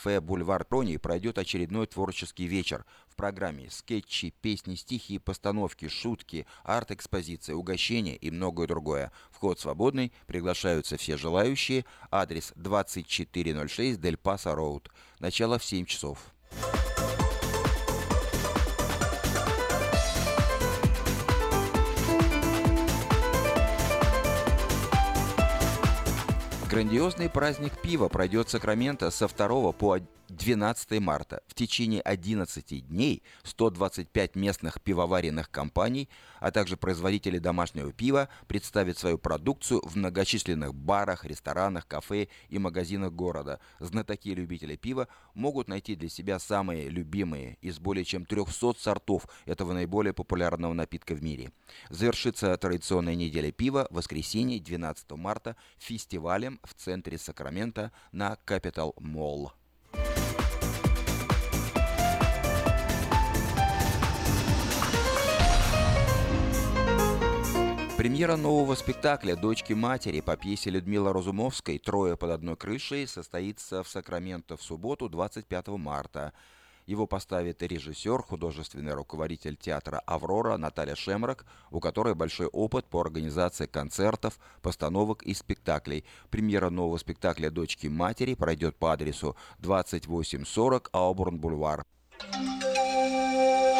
кафе «Бульвар Трони» пройдет очередной творческий вечер. В программе скетчи, песни, стихи, постановки, шутки, арт-экспозиция, угощения и многое другое. Вход свободный, приглашаются все желающие. Адрес 2406 Дель Паса Роуд. Начало в 7 часов. Грандиозный праздник пива пройдет в Сакраменто со 2 по 12 марта. В течение 11 дней 125 местных пивоваренных компаний, а также производители домашнего пива представят свою продукцию в многочисленных барах, ресторанах, кафе и магазинах города. Знатоки и любители пива могут найти для себя самые любимые из более чем 300 сортов этого наиболее популярного напитка в мире. Завершится традиционная неделя пива в воскресенье 12 марта фестивалем в центре Сакрамента на Capital Mall. Премьера нового спектакля «Дочки матери» по пьесе Людмилы Разумовской «Трое под одной крышей» состоится в Сакраменто в субботу 25 марта. Его поставит режиссер, художественный руководитель театра «Аврора» Наталья Шемрак, у которой большой опыт по организации концертов, постановок и спектаклей. Премьера нового спектакля «Дочки матери» пройдет по адресу 2840 Аубурн-Бульвар.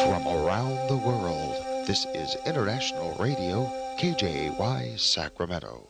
From around the world. This is International Radio, KJY, Sacramento.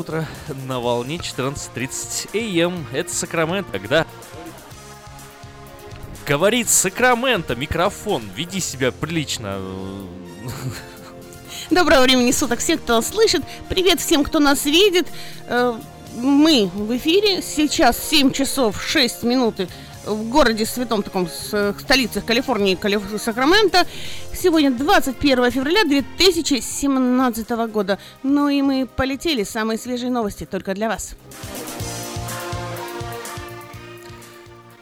Утро на волне 14.30 АМ. Это Сакраменто, когда говорит Сакраменто, микрофон, веди себя прилично. Доброго времени суток всем, кто слышит. Привет всем, кто нас видит. Э, мы в эфире. Сейчас 7 часов 6 минут в городе святом таком столице Калифорнии, Калиф... Сакраменто. Сегодня 21 февраля 2017 года. Ну и мы полетели. Самые свежие новости только для вас.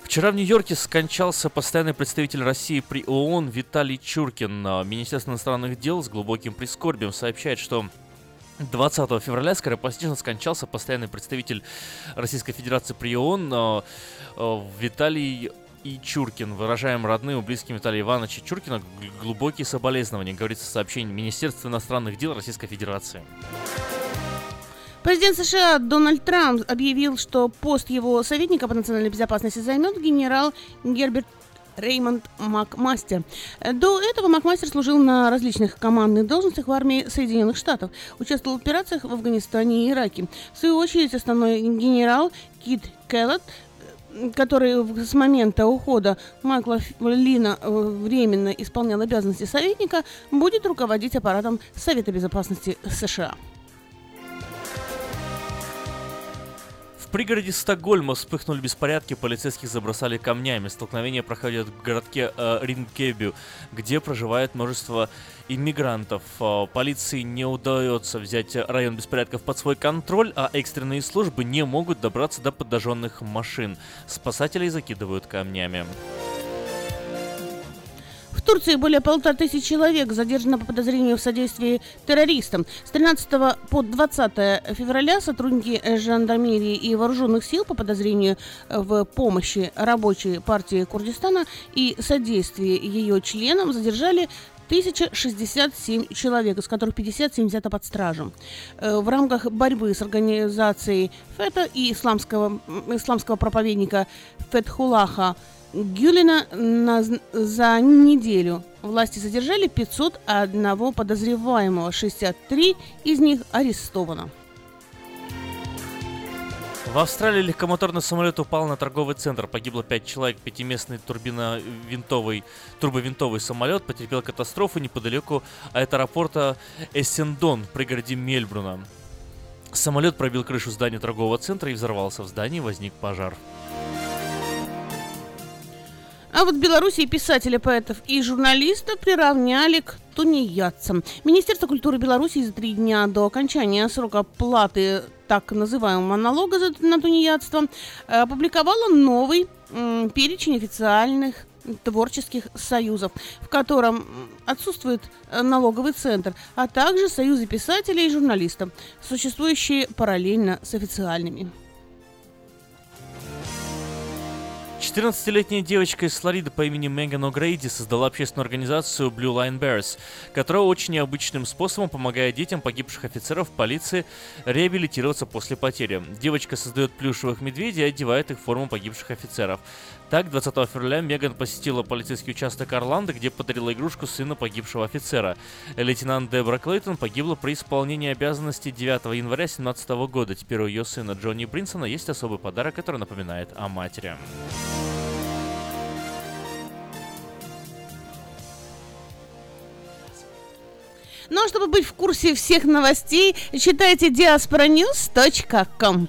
Вчера в Нью-Йорке скончался постоянный представитель России при ООН Виталий Чуркин. Министерство иностранных дел с глубоким прискорбием сообщает, что 20 февраля скоропостижно скончался постоянный представитель Российской Федерации при ООН э, э, Виталий и Чуркин. Выражаем родным и близким Виталия Ивановича Чуркина глубокие соболезнования, говорится в сообщении Министерства иностранных дел Российской Федерации. Президент США Дональд Трамп объявил, что пост его советника по национальной безопасности займет генерал Герберт Реймонд Макмастер. До этого Макмастер служил на различных командных должностях в армии Соединенных Штатов, участвовал в операциях в Афганистане и Ираке. В свою очередь, основной генерал Кит Келлот который с момента ухода Майкла Лина э, временно исполнял обязанности советника, будет руководить аппаратом Совета Безопасности США. В пригороде Стокгольма вспыхнули беспорядки, полицейских забросали камнями. Столкновения проходят в городке э, Рингкебю, где проживает множество иммигрантов. Э, полиции не удается взять район беспорядков под свой контроль, а экстренные службы не могут добраться до подожженных машин. Спасателей закидывают камнями. Турции более полутора тысяч человек задержано по подозрению в содействии террористам. С 13 по 20 февраля сотрудники жандармерии и вооруженных сил по подозрению в помощи рабочей партии Курдистана и содействии ее членам задержали 1067 человек, из которых 57 взято под стражу. Э, в рамках борьбы с организацией ФЕТА и исламского, исламского проповедника Фетхулаха Гюлина на, за неделю власти задержали 501 подозреваемого, 63 из них арестовано. В Австралии легкомоторный самолет упал на торговый центр. Погибло 5 человек. Пятиместный турбиновинтовый, турбовинтовый самолет потерпел катастрофу неподалеку от аэропорта Эссендон в пригороде Мельбруна. Самолет пробил крышу здания торгового центра и взорвался. В здании возник пожар. А вот в Беларуси писателя, поэтов и журналиста приравняли к тунеядцам. Министерство культуры Беларуси за три дня до окончания срока платы так называемого налога на тунеядство э, опубликовало новый перечень официальных творческих союзов, в котором отсутствует э, налоговый центр, а также союзы писателей и журналистов, существующие параллельно с официальными. 14-летняя девочка из Флориды по имени Меган О'Грейди создала общественную организацию Blue Line Bears, которая очень необычным способом помогает детям погибших офицеров полиции реабилитироваться после потери. Девочка создает плюшевых медведей и одевает их в форму погибших офицеров. Так, 20 февраля Меган посетила полицейский участок Орландо, где подарила игрушку сына погибшего офицера. Лейтенант Дебра Клейтон погибла при исполнении обязанностей 9 января 2017 года. Теперь у ее сына Джонни Бринсона есть особый подарок, который напоминает о матери. Ну а чтобы быть в курсе всех новостей, читайте diasporanews.com.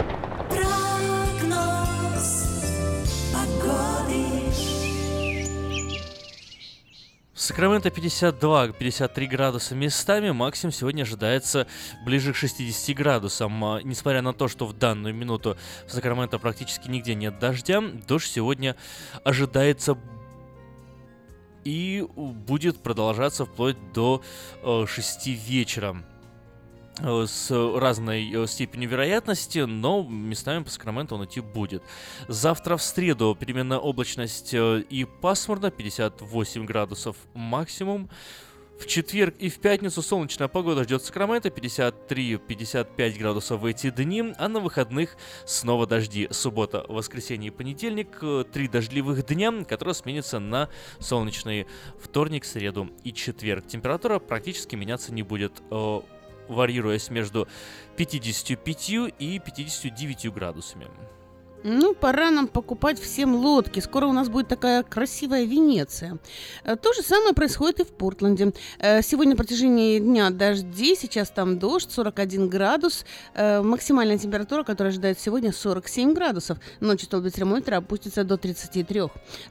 Сакраменто 52-53 градуса местами, максимум сегодня ожидается ближе к 60 градусам. А, несмотря на то, что в данную минуту в Сакраменто практически нигде нет дождя, дождь сегодня ожидается и будет продолжаться вплоть до 6 вечера с разной степенью вероятности, но местами по Сакраменто он идти будет. Завтра в среду переменная облачность и пасмурно, 58 градусов максимум. В четверг и в пятницу солнечная погода ждет Сакраменто 53-55 градусов в эти дни, а на выходных снова дожди. Суббота, воскресенье и понедельник три дождливых дня, которые сменятся на солнечный вторник, среду и четверг. Температура практически меняться не будет, варьируясь между 55 и 59 градусами. Ну, пора нам покупать всем лодки. Скоро у нас будет такая красивая Венеция. Э, то же самое происходит и в Портленде. Э, сегодня на протяжении дня дожди, сейчас там дождь, 41 градус. Э, максимальная температура, которая ожидает сегодня, 47 градусов. Ночью столбик термометра опустится до 33.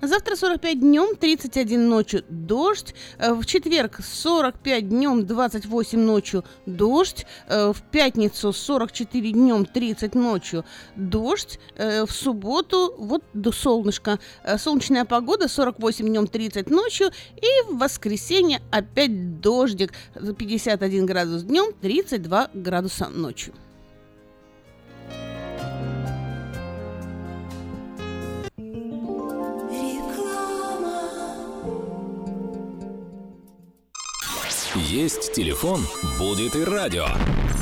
Завтра 45 днем, 31 ночью дождь. В четверг 45 днем, 28 ночью дождь. В пятницу 44 днем, 30 ночью дождь в субботу вот до солнышка. Э, солнечная погода 48 днем 30 ночью. И в воскресенье опять дождик. 51 градус днем, 32 градуса ночью. Есть телефон, будет и радио.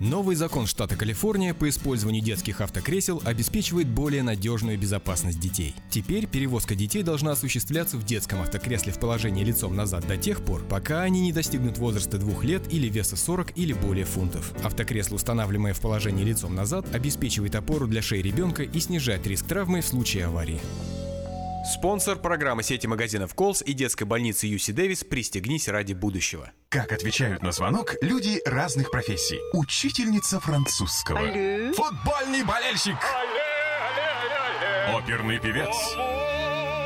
Новый закон штата Калифорния по использованию детских автокресел обеспечивает более надежную безопасность детей. Теперь перевозка детей должна осуществляться в детском автокресле в положении лицом назад до тех пор, пока они не достигнут возраста двух лет или веса 40 или более фунтов. Автокресло, устанавливаемое в положении лицом назад, обеспечивает опору для шеи ребенка и снижает риск травмы в случае аварии. Спонсор программы сети магазинов Колс и детской больницы Юси Дэвис «Пристегнись ради будущего». Как отвечают на звонок люди разных профессий. Учительница французского. Алле. Футбольный болельщик. Алле, алле, алле, Оперный певец.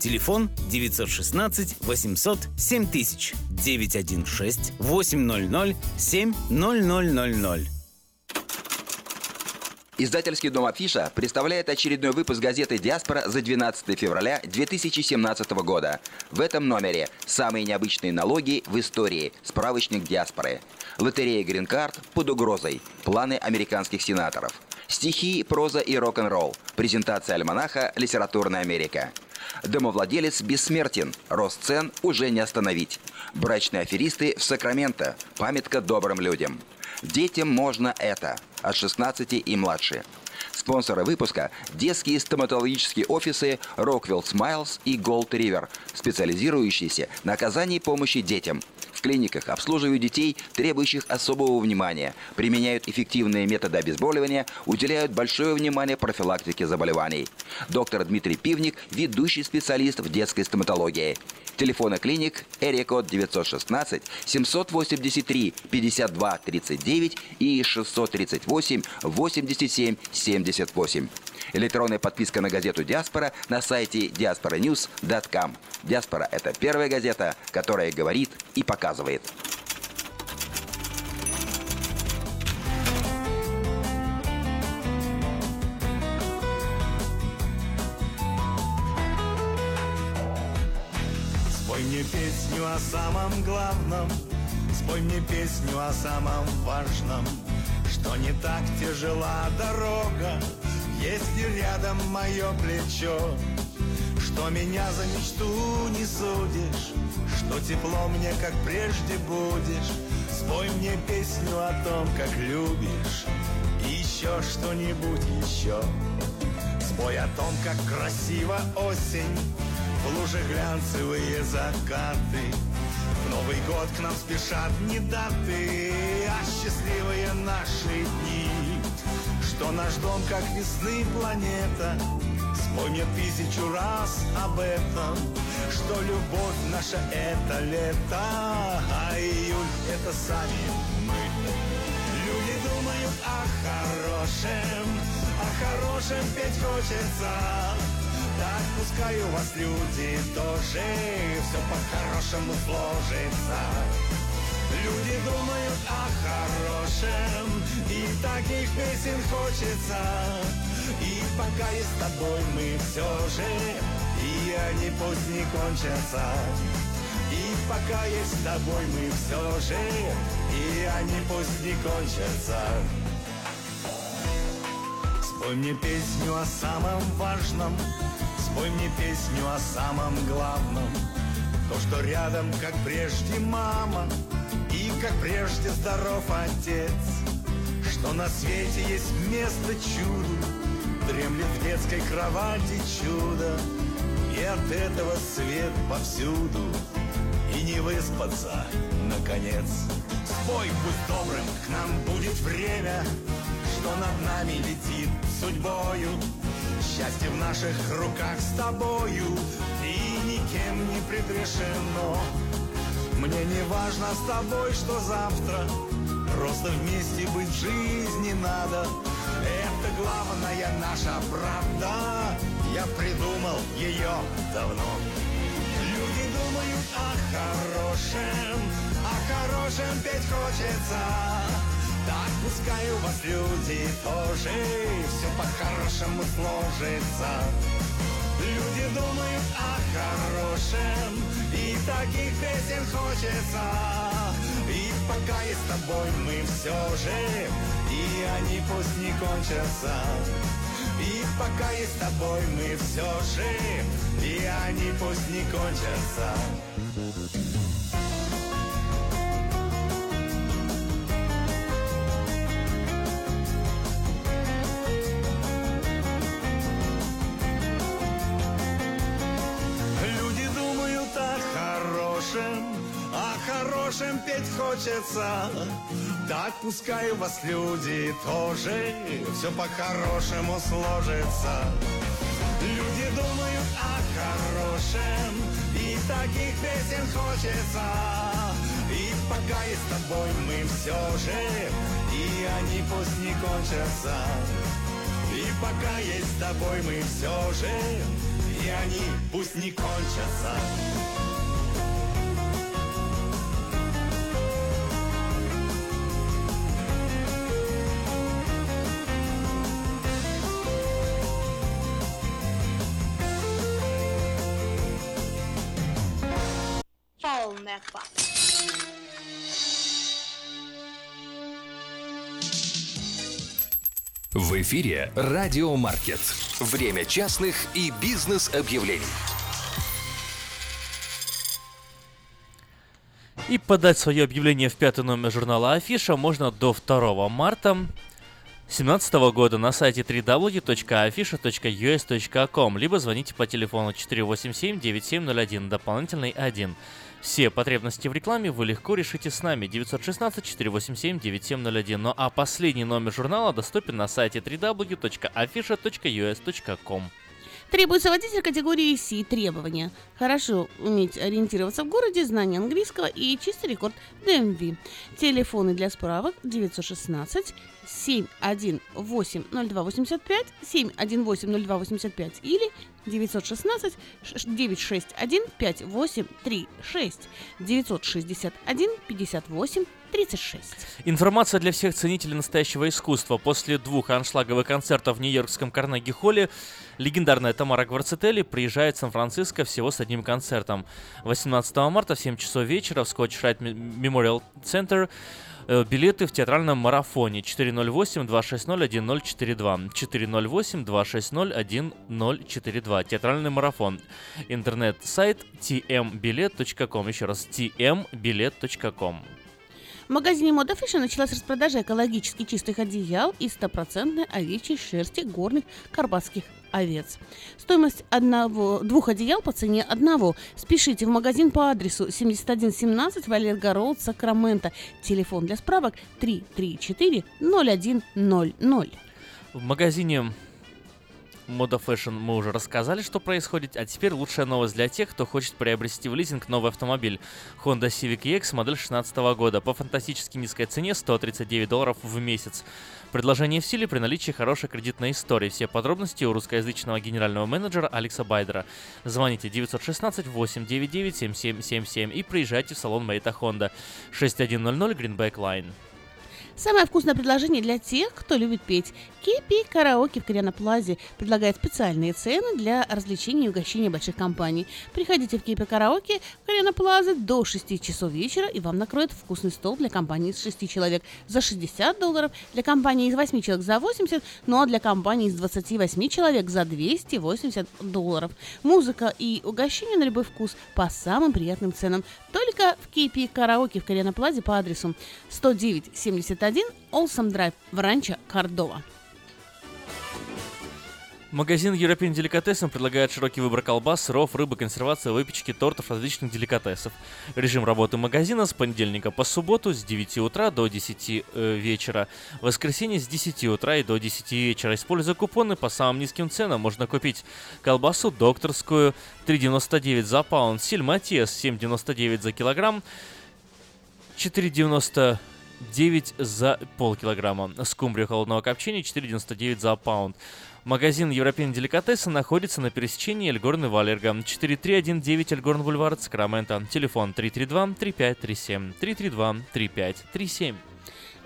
Телефон 916 800 7000 916 800 7000. Издательский дом Афиша представляет очередной выпуск газеты «Диаспора» за 12 февраля 2017 года. В этом номере самые необычные налоги в истории. Справочник диаспоры. Лотерея «Грин-карт» под угрозой. Планы американских сенаторов. Стихи, проза и рок-н-ролл. Презентация альманаха «Литературная Америка». Домовладелец бессмертен. Рост цен уже не остановить. Брачные аферисты в Сакраменто. Памятка добрым людям. Детям можно это. От 16 и младше. Спонсоры выпуска – детские стоматологические офисы Rockwell Smiles и Gold River, специализирующиеся на оказании помощи детям. В клиниках обслуживают детей, требующих особого внимания, применяют эффективные методы обезболивания, уделяют большое внимание профилактике заболеваний. Доктор Дмитрий Пивник – ведущий специалист в детской стоматологии. Телефоны клиник Эрикод 916 783 52 39 и 638 87 78. Электронная подписка на газету «Диаспора» на сайте diasporanews.com. «Диаспора» — это первая газета, которая говорит и показывает. Спой мне песню о самом главном, спой мне песню о самом важном, что не так тяжела дорога, если рядом мое плечо, что меня за мечту не судишь, что тепло мне, как прежде будешь. Спой мне песню о том, как любишь, и еще что-нибудь еще. Спой о том, как красиво осень, в луже глянцевые закаты. В Новый год к нам спешат не даты, а счастливые наши дни. Что наш дом, как весны планета, Спой мне тысячу раз об этом, Что любовь наша — это лето, А июль — это сами мы. Люди думают о хорошем, О хорошем петь хочется, Так пускай у вас люди тоже Все по-хорошему сложится. Люди думают о хорошем, и таких песен хочется. И пока есть с тобой мы все же, и они пусть не кончатся. И пока есть с тобой мы все же, и они пусть не кончатся. Спой мне песню о самом важном, спой мне песню о самом главном. То, что рядом, как прежде, мама, и как прежде здоров отец. Что на свете есть место чуду, дремлет в детской кровати чудо, и от этого свет повсюду, и не выспаться, наконец. Спой, будь добрым, к нам будет время, что над нами летит судьбою. Счастье в наших руках с тобою, и никем не предрешено. Мне не важно с тобой, что завтра, просто вместе быть в жизни надо. Это главная наша правда, я придумал ее давно. Люди думают о хорошем, о хорошем петь хочется. Так пускай у вас люди тоже все по-хорошему сложится. Думают о хорошем, и таких песен хочется. И пока есть с тобой мы все же, и они пусть не кончатся. И пока есть с тобой мы все же, и они пусть не кончатся. Хорошем петь хочется. Так пускай у вас люди тоже все по-хорошему сложится. Люди думают о хорошем, и таких песен хочется. И пока есть с тобой мы все же, и они пусть не кончатся. И пока есть с тобой мы все же, и они пусть не кончатся. Полнепа. В эфире «Радио Маркет». Время частных и бизнес-объявлений. И подать свое объявление в пятый номер журнала Афиша можно до 2 марта. 2017 года на сайте www.afisha.us.com, либо звоните по телефону 487-9701, дополнительный 1. Все потребности в рекламе вы легко решите с нами 916-487-9701. Ну а последний номер журнала доступен на сайте www.afisha.us.com. Требуется водитель категории C. Требования. Хорошо уметь ориентироваться в городе, знание английского и чистый рекорд DMV. Телефоны для справок 916 718 0285 718 или 916 961 5836 961 58 36. Информация для всех ценителей настоящего искусства. После двух аншлаговых концертов в Нью-Йоркском Карнеги-холле легендарная Тамара Гварцетели приезжает в Сан-Франциско всего с одним концертом. 18 марта в 7 часов вечера в Rite Memorial Center Э, билеты в театральном марафоне 408-260-1042. 408-260-1042. Театральный марафон. Интернет-сайт tmbilet.com. Еще раз, tmbilet.com. В магазине Мода Фиша началась распродажа экологически чистых одеял из стопроцентной овечьей шерсти горных карпатских овец. Стоимость одного, двух одеял по цене одного. Спешите в магазин по адресу 7117 Валерго Роуд, Сакраменто. Телефон для справок 334 0100. В магазине Мода Fashion мы уже рассказали, что происходит, а теперь лучшая новость для тех, кто хочет приобрести в лизинг новый автомобиль. Honda Civic EX модель 2016 года по фантастически низкой цене 139 долларов в месяц. Предложение в силе при наличии хорошей кредитной истории. Все подробности у русскоязычного генерального менеджера Алекса Байдера. Звоните 916 899 7777 и приезжайте в салон Мэйта Honda 6100 Greenback Line. Самое вкусное предложение для тех, кто любит петь. Кипи Караоке в Кориана предлагает специальные цены для развлечений и угощения больших компаний. Приходите в Кипи Караоке в Кориана до 6 часов вечера, и вам накроют вкусный стол для компании из 6 человек за 60 долларов, для компании из 8 человек за 80, ну а для компании из 28 человек за 280 долларов. Музыка и угощение на любой вкус по самым приятным ценам. Только в Кипи Караоке в Кориана по адресу 109 71 1 Олсом Драйв в Ранчо Кордова. Магазин European Delicatessen предлагает широкий выбор колбас, сыров, рыбы, консервации, выпечки, тортов, различных деликатесов. Режим работы магазина с понедельника по субботу с 9 утра до 10 э, вечера. В воскресенье с 10 утра и до 10 вечера. Используя купоны по самым низким ценам, можно купить колбасу докторскую 3,99 за паунд, силь Матиас 7,99 за килограмм, 4,90 9 за полкилограмма. Скумбрия холодного копчения 4,99 за паунд. Магазин Европейн Деликатеса находится на пересечении Эльгорн и Валерга. 4319 Эльгорн Бульвар, Сакраменто. Телефон 332-3537. 332-3537.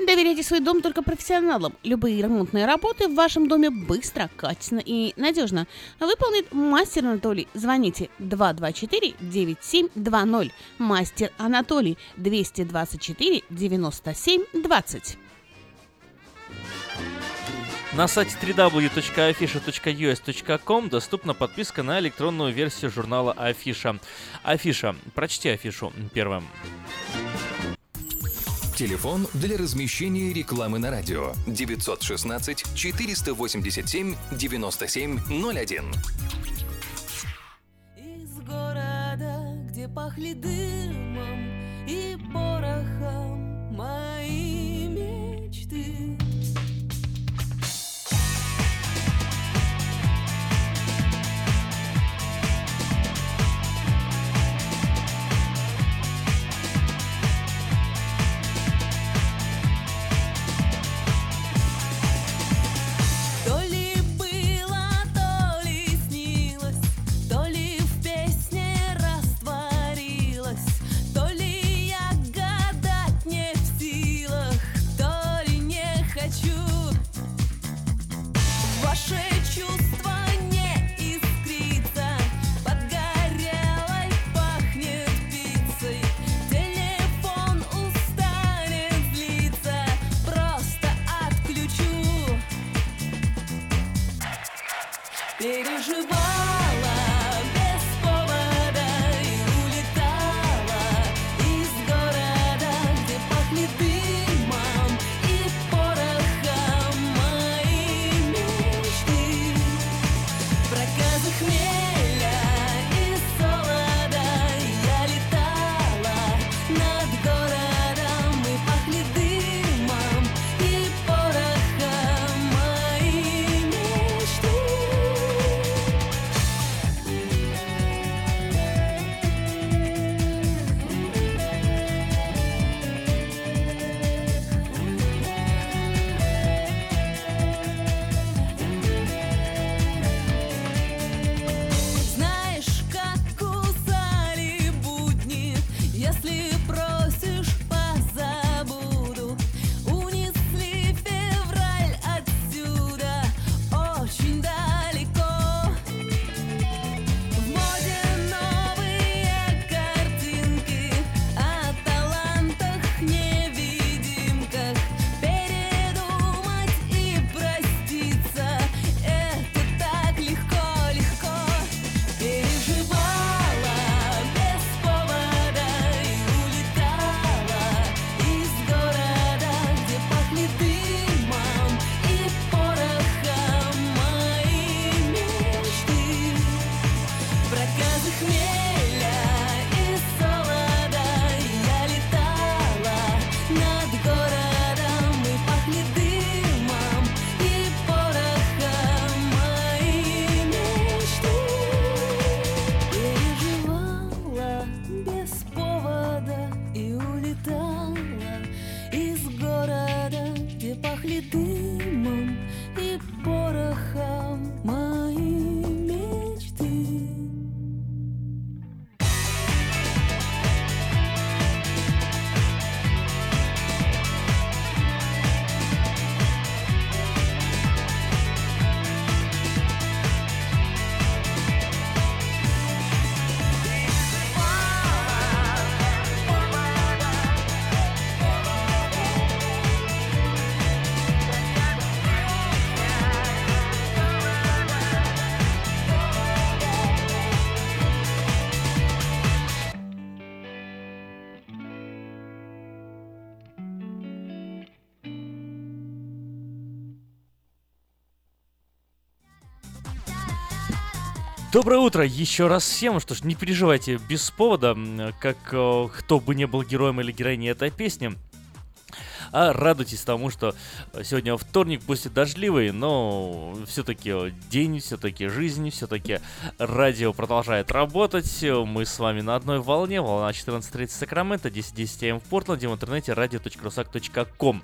Доверяйте свой дом только профессионалам. Любые ремонтные работы в вашем доме быстро, качественно и надежно выполнит мастер Анатолий. Звоните 224-9720. Мастер Анатолий 224 97 20. На сайте www.afisha.us.com доступна подписка на электронную версию журнала Афиша. Афиша. Прочти афишу первым. Телефон для размещения рекламы на радио 916 487 9701. Из города, где пахли дымом и порохом мои Доброе утро еще раз всем. Что ж, не переживайте без повода, как э, кто бы не был героем или героиней этой песни. А радуйтесь тому, что сегодня вторник, пусть и дождливый, но все-таки день, все-таки жизнь, все-таки радио продолжает работать. Мы с вами на одной волне, волна 14.30 Сакраменто, 10.10 м в Портленде, в интернете radio.rusak.com.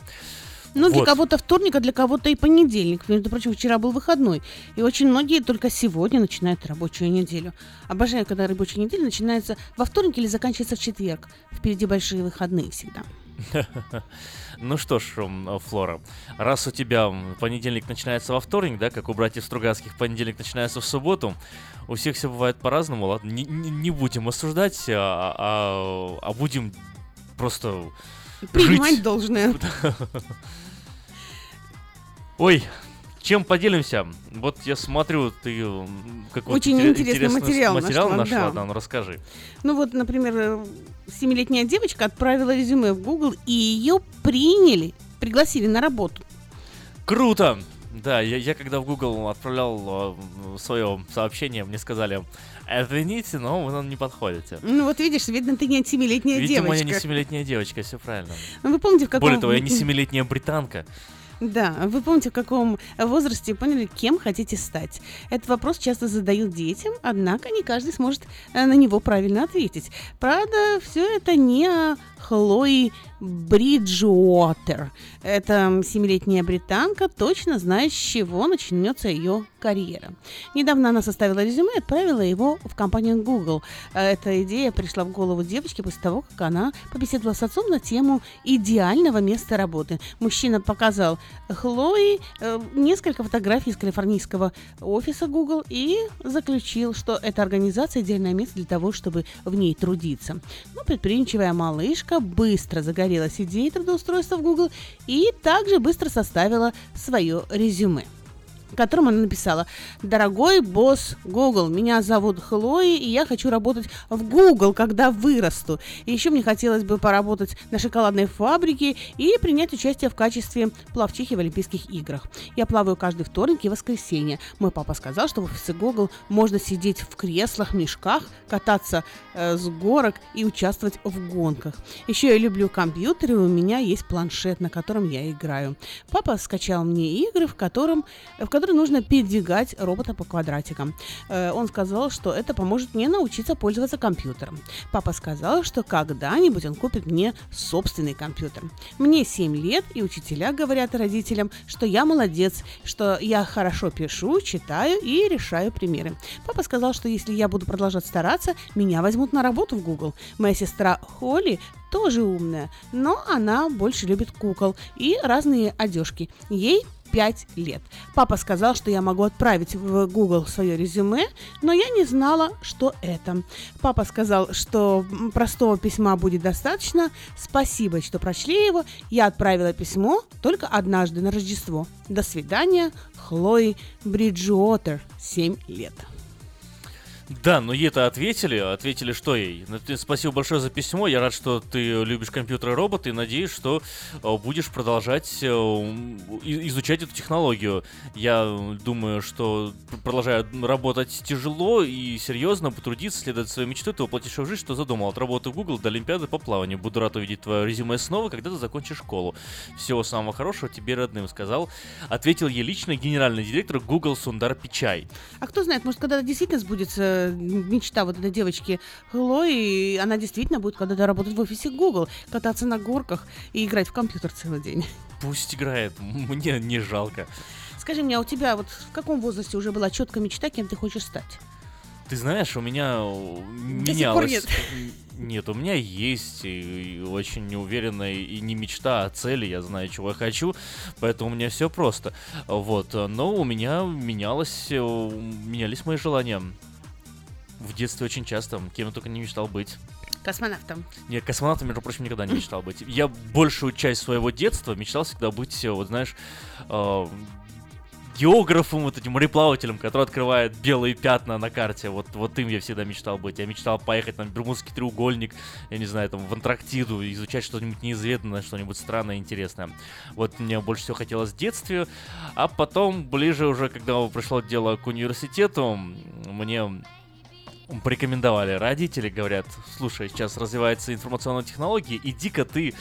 Ну, для Вот. кого-то вторник, а для кого-то и понедельник. Между прочим, вчера был выходной. И очень многие только сегодня начинают рабочую неделю. Обожаю, когда рабочая неделя начинается во вторник или заканчивается в четверг. Впереди большие выходные всегда. Ну что ж, Флора, раз у тебя понедельник начинается во вторник, да, как у братьев Стругацких понедельник начинается в субботу, у всех все бывает по-разному, ладно, не, не- не будем осуждать, а, а- а будем просто Принимать жить. должное. Ой, чем поделимся? Вот я смотрю, ты м, какой-то Очень интере- интересный материал материал нашла, нашла, да. да, ну расскажи. Ну вот, например, э, семилетняя девочка отправила резюме в Google, и ее приняли, пригласили на работу. Круто! Да, я, я когда в Google отправлял свое сообщение, мне сказали, извините, но вы нам не подходите. Ну вот видишь, видно, ты не семилетняя Видимо, девочка. я не семилетняя девочка, все правильно. Ну, Вы помните, в каком... Более того, я не семилетняя британка. Да, вы помните, в каком возрасте поняли, кем хотите стать? Этот вопрос часто задают детям, однако не каждый сможет э, на него правильно ответить. Правда, все это не о Хлои Бриджуотер. Это семилетняя британка точно знает, с чего начнется ее карьера. Недавно она составила резюме и отправила его в компанию Google. Э, Эта идея пришла в голову девочке после того, как она побеседовала с отцом на тему идеального места работы. Мужчина показал Хлои э, несколько фотографий из калифорнийского офиса Google и заключил, что эта организация идеальное место для того, чтобы в ней трудиться. Но предприимчивая малышка быстро загорелась идеей трудоустройства в Google и также быстро составила свое резюме в она написала «Дорогой босс Google, меня зовут Хлои, и я хочу работать в Google, когда вырасту. И еще мне хотелось бы поработать на шоколадной фабрике и принять участие в качестве плавчихи в Олимпийских играх. Я плаваю каждый вторник и воскресенье. Мой папа сказал, что в офисе Google можно сидеть в креслах, мешках, кататься э, с горок и участвовать в гонках. Еще я люблю компьютеры, у меня есть планшет, на котором я играю. Папа скачал мне игры, в котором в которой нужно передвигать робота по квадратикам. Э, Он сказал, что это поможет мне научиться пользоваться компьютером. Папа сказал, что когда-нибудь он купит мне собственный компьютер. Мне 7 лет, и учителя говорят родителям, что я молодец, что я хорошо пишу, читаю и решаю примеры. Папа сказал, что если я буду продолжать стараться, меня возьмут на работу в Google. Моя сестра Холли тоже умная, но она больше любит кукол и разные одежки. Ей 5 лет. Папа сказал, что я могу отправить в Google свое резюме, но я не знала, что это. Папа сказал, что простого письма будет достаточно. Спасибо, что прочли его. Я отправила письмо только однажды на Рождество. До свидания, Хлои Бриджуотер, 7 лет. Да, но ей-то ответили, ответили что ей? Ну, спасибо большое за письмо, я рад, что ты любишь компьютеры и роботы, и надеюсь, что э, будешь продолжать э, изучать эту технологию. Я думаю, что продолжая работать тяжело и серьезно, потрудиться, следовать своей мечте, ты воплотишь в жизнь, что задумал. От работы в Google до Олимпиады по плаванию. Буду рад увидеть твое резюме снова, когда ты закончишь школу. Всего самого хорошего тебе родным, сказал. Ответил ей лично генеральный директор Google Сундар Пичай. А кто знает, может, когда действительно сбудется мечта вот этой девочки Хлои, и она действительно будет когда-то работать в офисе Google, кататься на горках и играть в компьютер целый день. Пусть играет, мне не жалко. Скажи мне, а у тебя вот в каком возрасте уже была четкая мечта, кем ты хочешь стать? Ты знаешь, у меня До менялось. нет. Нет, у меня есть и, и очень неуверенная и не мечта, а цели. Я знаю, чего я хочу, поэтому у меня все просто. Вот, но у меня менялось, э, менялись мои желания. В детстве очень часто, кем я только не мечтал быть. Космонавтом. Нет, космонавтом, между прочим, никогда не мечтал быть. Я большую часть своего детства мечтал всегда быть, э, вот знаешь, э, географом, вот этим мореплавателем, который открывает белые пятна на карте. Вот, вот им я всегда мечтал быть. Я мечтал поехать там в Бермудский треугольник, я не знаю, там в Антарктиду, изучать что-нибудь неизведанное, что-нибудь странное, интересное. Вот мне больше всего хотелось в детстве. А потом, ближе уже, когда пришло дело к университету, мне порекомендовали родители, говорят, слушай, сейчас развивается информационная технология, иди-ка ты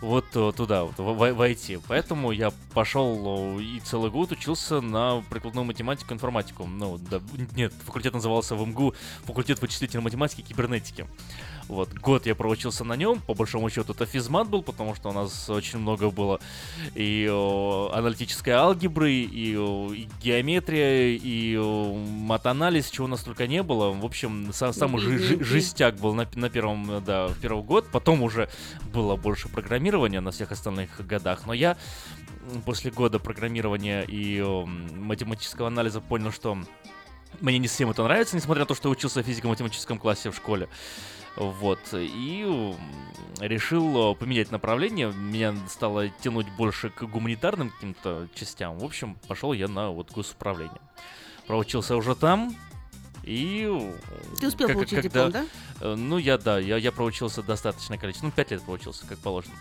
вот э, туда, вот, в, в IT. Поэтому я пошел и целый год учился на прикладную математику информатику. Ну, да, нет, факультет назывался в МГУ факультет вычислительной математики и кибернетики. Вот, год я проучился на нем, по большому счету это физмат был, потому что у нас очень много было и о, аналитической алгебры, и, о, и геометрия, и о, матанализ, чего у нас только не было. В общем, са- самый жи- жи- жестяк был на, на первом, да, в первый год, потом уже было больше программирования на всех остальных годах, но я после года программирования и о, математического анализа понял, что мне не всем это нравится, несмотря на то, что я учился в физико-математическом классе в школе. Вот, и решил поменять направление. Меня стало тянуть больше к гуманитарным каким-то частям. В общем, пошел я на вот госуправление. Проучился уже там, и... Ты успел как- получить когда- диплом, да? Э, Ну, я, да, я, я проучился достаточное количество, ну, пять лет проучился, как положено.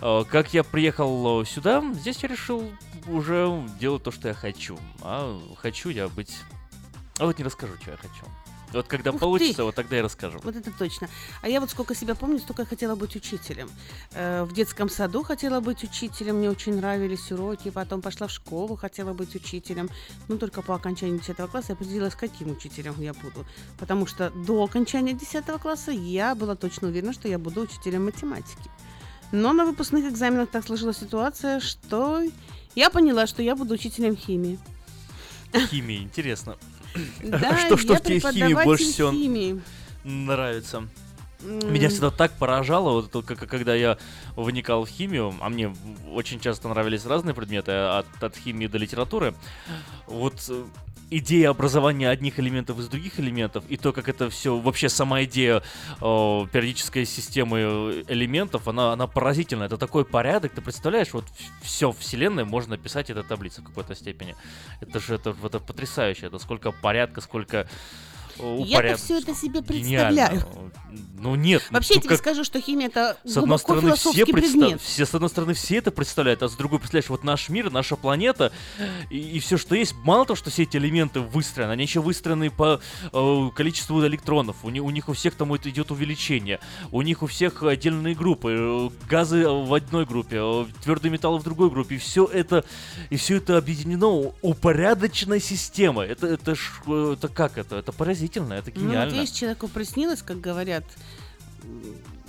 Э, Как я приехал сюда, здесь я решил уже делать то, что я хочу. А хочу я быть... А вот не расскажу, что я хочу. Вот когда Ух ты! получится, вот тогда я расскажу. Вот это точно. А я вот сколько себя помню, столько хотела быть учителем. Э, в детском саду хотела быть учителем, мне очень нравились уроки. Потом пошла в школу, хотела быть учителем. Но только по окончании 10 класса я определилась, каким учителем я буду. Потому что до окончания 10 класса я была точно уверена, что я буду учителем математики. Но на выпускных экзаменах так сложилась ситуация, что я поняла, что я буду учителем химии. Химия, интересно. Да, что что я в тебе химии больше всего химии. нравится? Меня всегда так поражало, вот это, как- когда я вникал в химию, а мне очень часто нравились разные предметы, от, от химии до литературы. Вот э, идея образования одних элементов из других элементов, и то, как это все, вообще сама идея э, периодической системы элементов, она, она поразительна. Это такой порядок, ты представляешь, вот все Вселенной можно описать этой таблицей в какой-то степени. Это же это, это потрясающе, это сколько порядка, сколько э, Я-то все это себе представляю. Ну нет. ну, Вообще, я тебе как- скажу, что химия это с одной стороны, все, предмет. все, с одной стороны, все это представляют, а с другой, представляешь, вот наш мир, наша планета и, все, что есть, мало того, что все эти элементы выстроены, они еще выстроены по э, количеству электронов, у, у них у всех там это идет увеличение, у них у всех отдельные группы, э, газы в одной группе, твердые металлы в другой группе, и все это, и все это объединено упорядоченной системой. Это, это, ж, э, это как это? Это поразительно, это Ну, вот гениально. видишь, человеку приснилось, как говорят.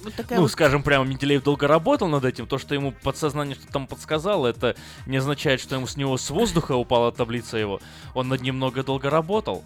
Вот такая Ну, вот скажем прямо, Менделеев долго работал над этим. То, что ему подсознание что-то там подсказало, это не означает, что ему с него с воздуха упала таблица его. Он над ним много долго работал.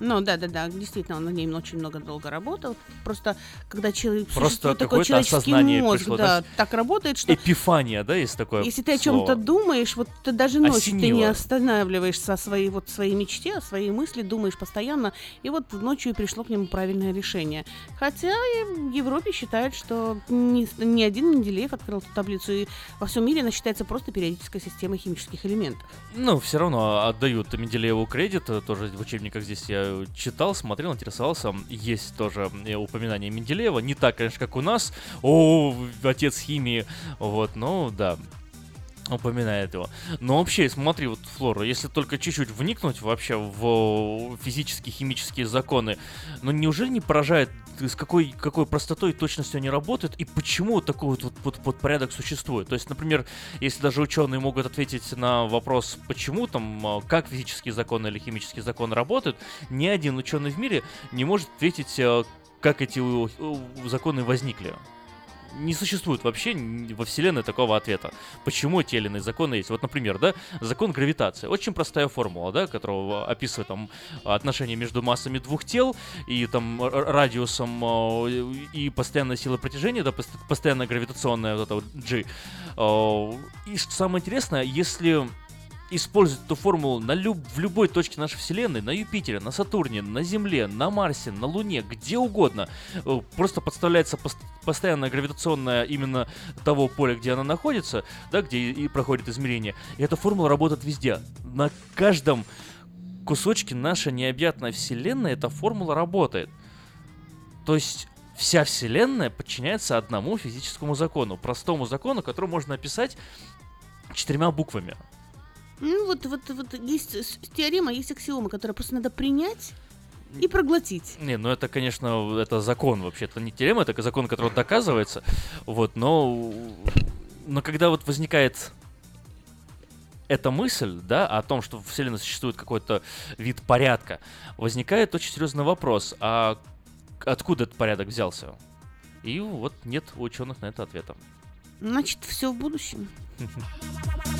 Ну, да-да-да, действительно, он над ней очень много долго работал. Просто, когда человек... Просто какое-то человеческий мозг, пришло, да, да? так работает, что... Эпифания, да, есть такое Если ты о слово? чем-то думаешь, вот ты даже ночью ты не останавливаешься о своей, вот, своей мечте, о своей мысли, думаешь постоянно, и вот ночью пришло к нему правильное решение. Хотя в Европе считают, что ни, ни один Менделеев открыл эту таблицу, и во всем мире она считается просто периодической системой химических элементов. Ну, все равно отдают Менделееву кредит, э, тоже в учебниках здесь я читал, смотрел, интересовался. Есть тоже э, упоминание Менделеева. Не так, конечно, как у нас. О, отец химии. Вот, но да. упоминает его. Но вообще, смотри, вот, Флора, если только чуть-чуть вникнуть вообще в физические, химические законы, ну неужели не поражает, с какой, какой простотой и точностью они работают, и почему такой вот, вот, вот, порядок существует? То есть, например, если даже ученые могут ответить на вопрос, почему там, а, как физические законы или химические законы работают, ни один ученый в мире не может ответить, а, как эти э, законы возникли не существует вообще во Вселенной такого ответа. Почему те или иные законы есть? Вот, например, да, закон гравитации. Очень простая формула, да, которая описывает там отношения между массами двух тел и там радиусом э, и постоянной силой притяжения, да, постоянная гравитационная вот эта вот G. Э, и что самое интересное, если использовать эту формулу на люб в любой точке нашей Вселенной, на Юпитере, на Сатурне, на Земле, на Марсе, на Луне, где угодно. Э, просто подставляется пост постоянная гравитационная именно того поля, где она находится, да, где и проходит измерение. И эта формула работает везде. На каждом кусочке нашей необъятной Вселенной эта формула работает. То есть вся Вселенная подчиняется одному физическому закону, простому закону, который можно описать четырьмя буквами. Ну, вот, вот, вот есть теорема, есть аксиома, которую просто надо принять и проглотить. Не, ну это, конечно, это закон вообще. Это не теорема, это закон, который доказывается. Вот, но, но когда вот возникает эта мысль, да, о том, что в Вселенной существует какой-то вид порядка, возникает очень серьезный вопрос, а откуда этот порядок взялся? И вот нет у ученых на это ответа. Значит, все в будущем.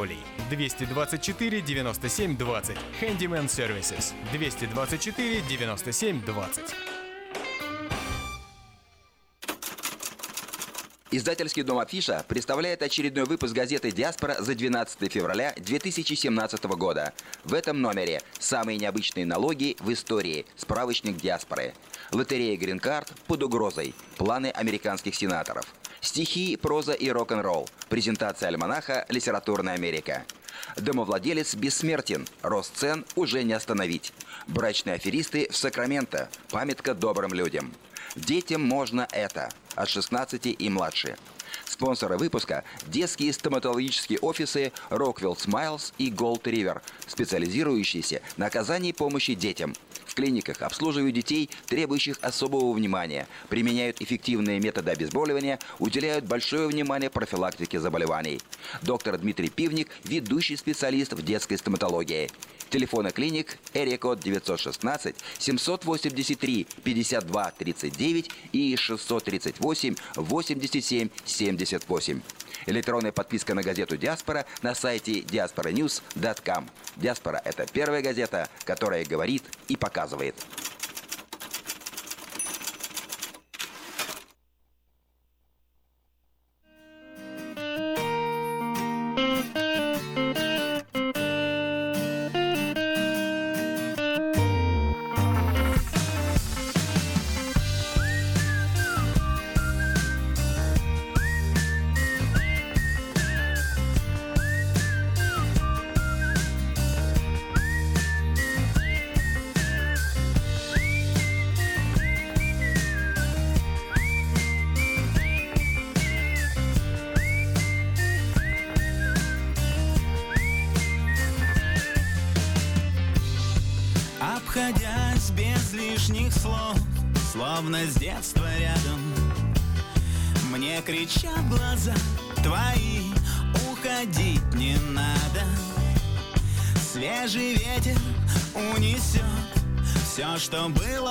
Анатолий. 224 97 20. Handyman Services. 224 97 20. Издательский дом «Афиша» представляет очередной выпуск газеты «Диаспора» за 12 февраля 2017 года. В этом номере самые необычные налоги в истории. Справочник «Диаспоры». Лотерея «Грин-карт» под угрозой. Планы американских сенаторов – Стихи, проза и рок-н-ролл. Презентация альманаха «Литературная Америка». Домовладелец бессмертен. Рост цен уже не остановить. Брачные аферисты в Сакраменто. Памятка добрым людям. Детям можно это. От 16 и младше. Спонсоры выпуска – детские стоматологические офисы Rockwell Smiles и Gold River, специализирующиеся на оказании помощи детям – в клиниках обслуживают детей, требующих особого внимания, применяют эффективные методы обезболивания, уделяют большое внимание профилактике заболеваний. Доктор Дмитрий Пивник – ведущий специалист в детской стоматологии. Телефоны клиник Эрикод 916 783 52 39 и 638 87 78. Электронная подписка на газету «Диаспора» на сайте diasporanews.com. «Диаспора» — это первая газета, которая говорит и показывает. Все, что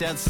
50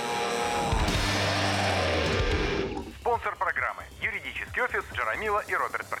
Офис Джарамила и Роберт Бартиковский.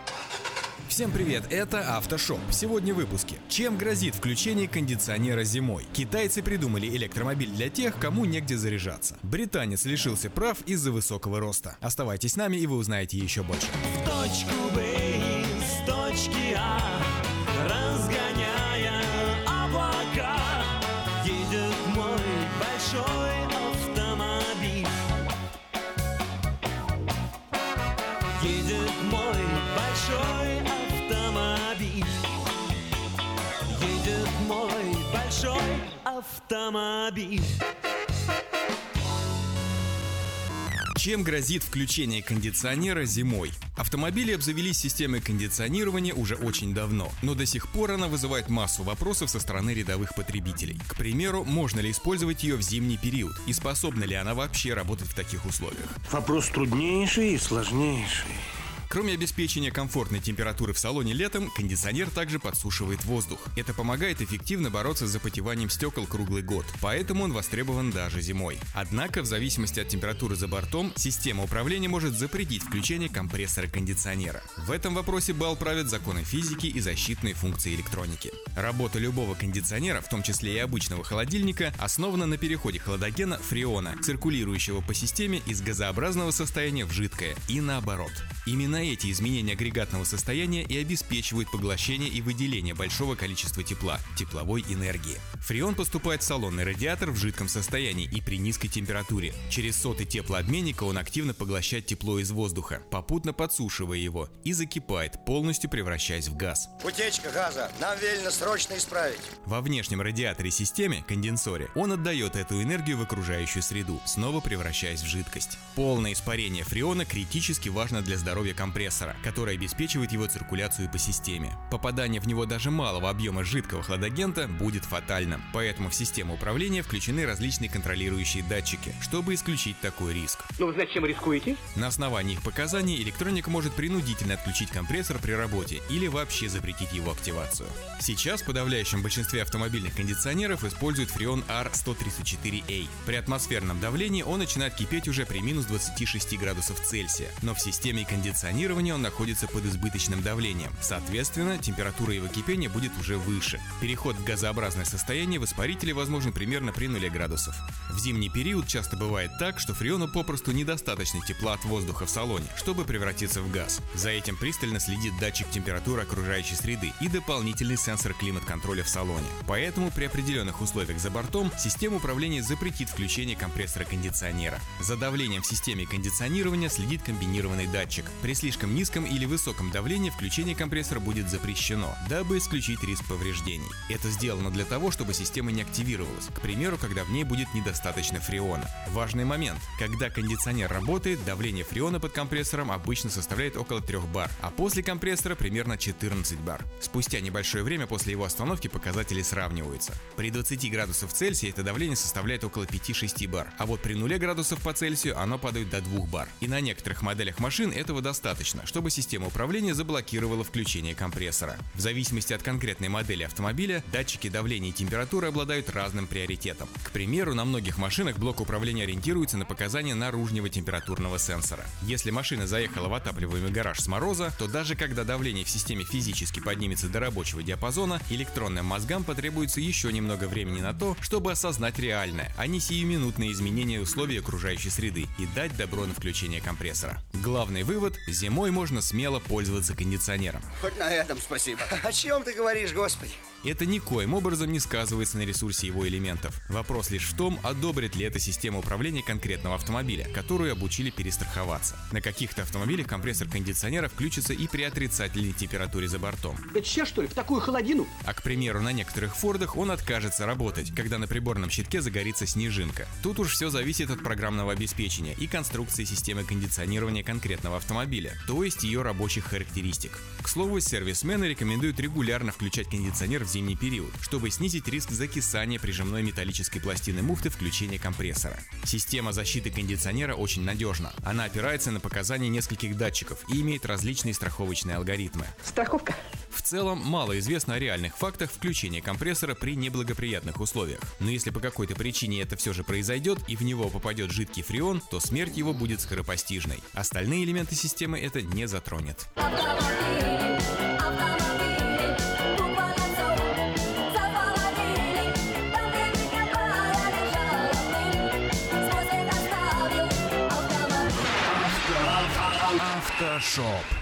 Всем привет, это Автошоп. Сегодня в выпуске. Чем грозит включение кондиционера зимой? Китайцы придумали электромобиль для тех, кому негде заряжаться. Британец лишился прав из-за высокого роста. Оставайтесь с нами, и вы узнаете еще больше. В точку Б с точки А Разгоняя автомобиль Чем грозит включение кондиционера зимой? Автомобили обзавелись системой кондиционирования уже очень давно, но до сих пор она вызывает массу вопросов со стороны рядовых потребителей. К примеру, можно ли использовать ее в зимний период и способна ли она вообще работать в таких условиях? Вопрос труднейший и сложнейший. Кроме обеспечения комфортной температуры в салоне летом, кондиционер также подсушивает воздух. Это помогает эффективно бороться с запотеванием стекол круглый год, поэтому он востребован даже зимой. Однако, в зависимости от температуры за бортом, система управления может запретить включение компрессора кондиционера. В этом вопросе бал правят законы физики и защитные функции электроники. Работа любого кондиционера, в том числе и обычного холодильника, основана на переходе хладогена фреона, циркулирующего по системе из газообразного состояния в жидкое, и наоборот. Именно эти изменения агрегатного состояния и обеспечивают поглощение и выделение большого количества тепла, тепловой энергии. Фреон поступает в салонный радиатор в жидком состоянии и при низкой температуре. Через соты теплообменника он активно поглощает тепло из воздуха, попутно подсушивая его, и закипает, полностью превращаясь в газ. Утечка газа. Нам велено срочно исправить. Во внешнем радиаторе системе, конденсоре, он отдает эту энергию в окружающую среду, снова превращаясь в жидкость. Полное испарение фреона критически важно для здоровья компрессора, который обеспечивает его циркуляцию по системе. Попадание в него даже малого объема жидкого хладагента будет фатальным, поэтому в систему управления включены различные контролирующие датчики, чтобы исключить такой риск. Ну вы зачем рискуете? На основании их показаний электроника может принудительно отключить компрессор при работе или вообще запретить его активацию. Сейчас в подавляющем большинстве автомобильных кондиционеров используют фреон R134A. При атмосферном давлении он начинает кипеть уже при минус 26 градусов Цельсия, но в системе кондиционирования он находится под избыточным давлением. Соответственно, температура его кипения будет уже выше. Переход в газообразное состояние в испарителе возможен примерно при 0 градусов. В зимний период часто бывает так, что фреону попросту недостаточно тепла от воздуха в салоне, чтобы превратиться в газ. За этим пристально следит датчик температуры окружающей среды и дополнительный сенсор климат-контроля в салоне. Поэтому при определенных условиях за бортом система управления запретит включение компрессора кондиционера. За давлением в системе кондиционирования следит комбинированный датчик. При слишком низком или высоком давлении включение компрессора будет запрещено, дабы исключить риск повреждений. Это сделано для того, чтобы система не активировалась, к примеру, когда в ней будет недостаточно фреона. Важный момент. Когда кондиционер работает, давление фреона под компрессором обычно составляет около 3 бар, а после компрессора примерно 14 бар. Спустя небольшое время после его остановки показатели сравниваются. При 20 градусов Цельсия это давление составляет около 5-6 бар, а вот при 0 градусов по Цельсию оно падает до 2 бар. И на некоторых моделях машин этого достаточно, чтобы система управления заблокировала включение компрессора. В зависимости от конкретной модели автомобиля, датчики давления и температуры обладают разным приоритетом. К примеру, на многих машинах блок управления ориентируется на показания наружного температурного сенсора. Если машина заехала в отапливаемый гараж с мороза, то даже когда давление в системе физически поднимется до рабочего диапазона, электронным мозгам потребуется еще немного времени на то, чтобы осознать реальное, а не сиюминутные изменения условий окружающей среды и дать добро на включение компрессора. Главный вывод – зимой можно смело пользоваться кондиционером. Хоть на этом спасибо. О чем ты говоришь, господи? Это никоим образом не сказывается на ресурсе его элементов. Вопрос лишь в том, одобрит ли эта система управления конкретного автомобиля, которую обучили перестраховаться. На каких-то автомобилях компрессор кондиционера включится и при отрицательной температуре за бортом. Это сейчас что ли, в такую холодину? А к примеру, на некоторых Фордах он откажется работать, когда на приборном щитке загорится снежинка. Тут уж все зависит от программного обеспечения и конструкции системы кондиционирования конкретного автомобиля, то есть ее рабочих характеристик. К слову, сервисмены рекомендуют регулярно включать кондиционер в зимний период, чтобы снизить риск закисания прижимной металлической пластины муфты включения компрессора. Система защиты кондиционера очень надежна. Она опирается на показания нескольких датчиков и имеет различные страховочные алгоритмы. Страховка. В целом, мало известно о реальных фактах включения компрессора при неблагоприятных условиях. Но если по какой-то причине это все же произойдет и в него попадет жидкий фреон, то смерть его будет скоропостижной. Остальные элементы системы это не затронет. Автошоп.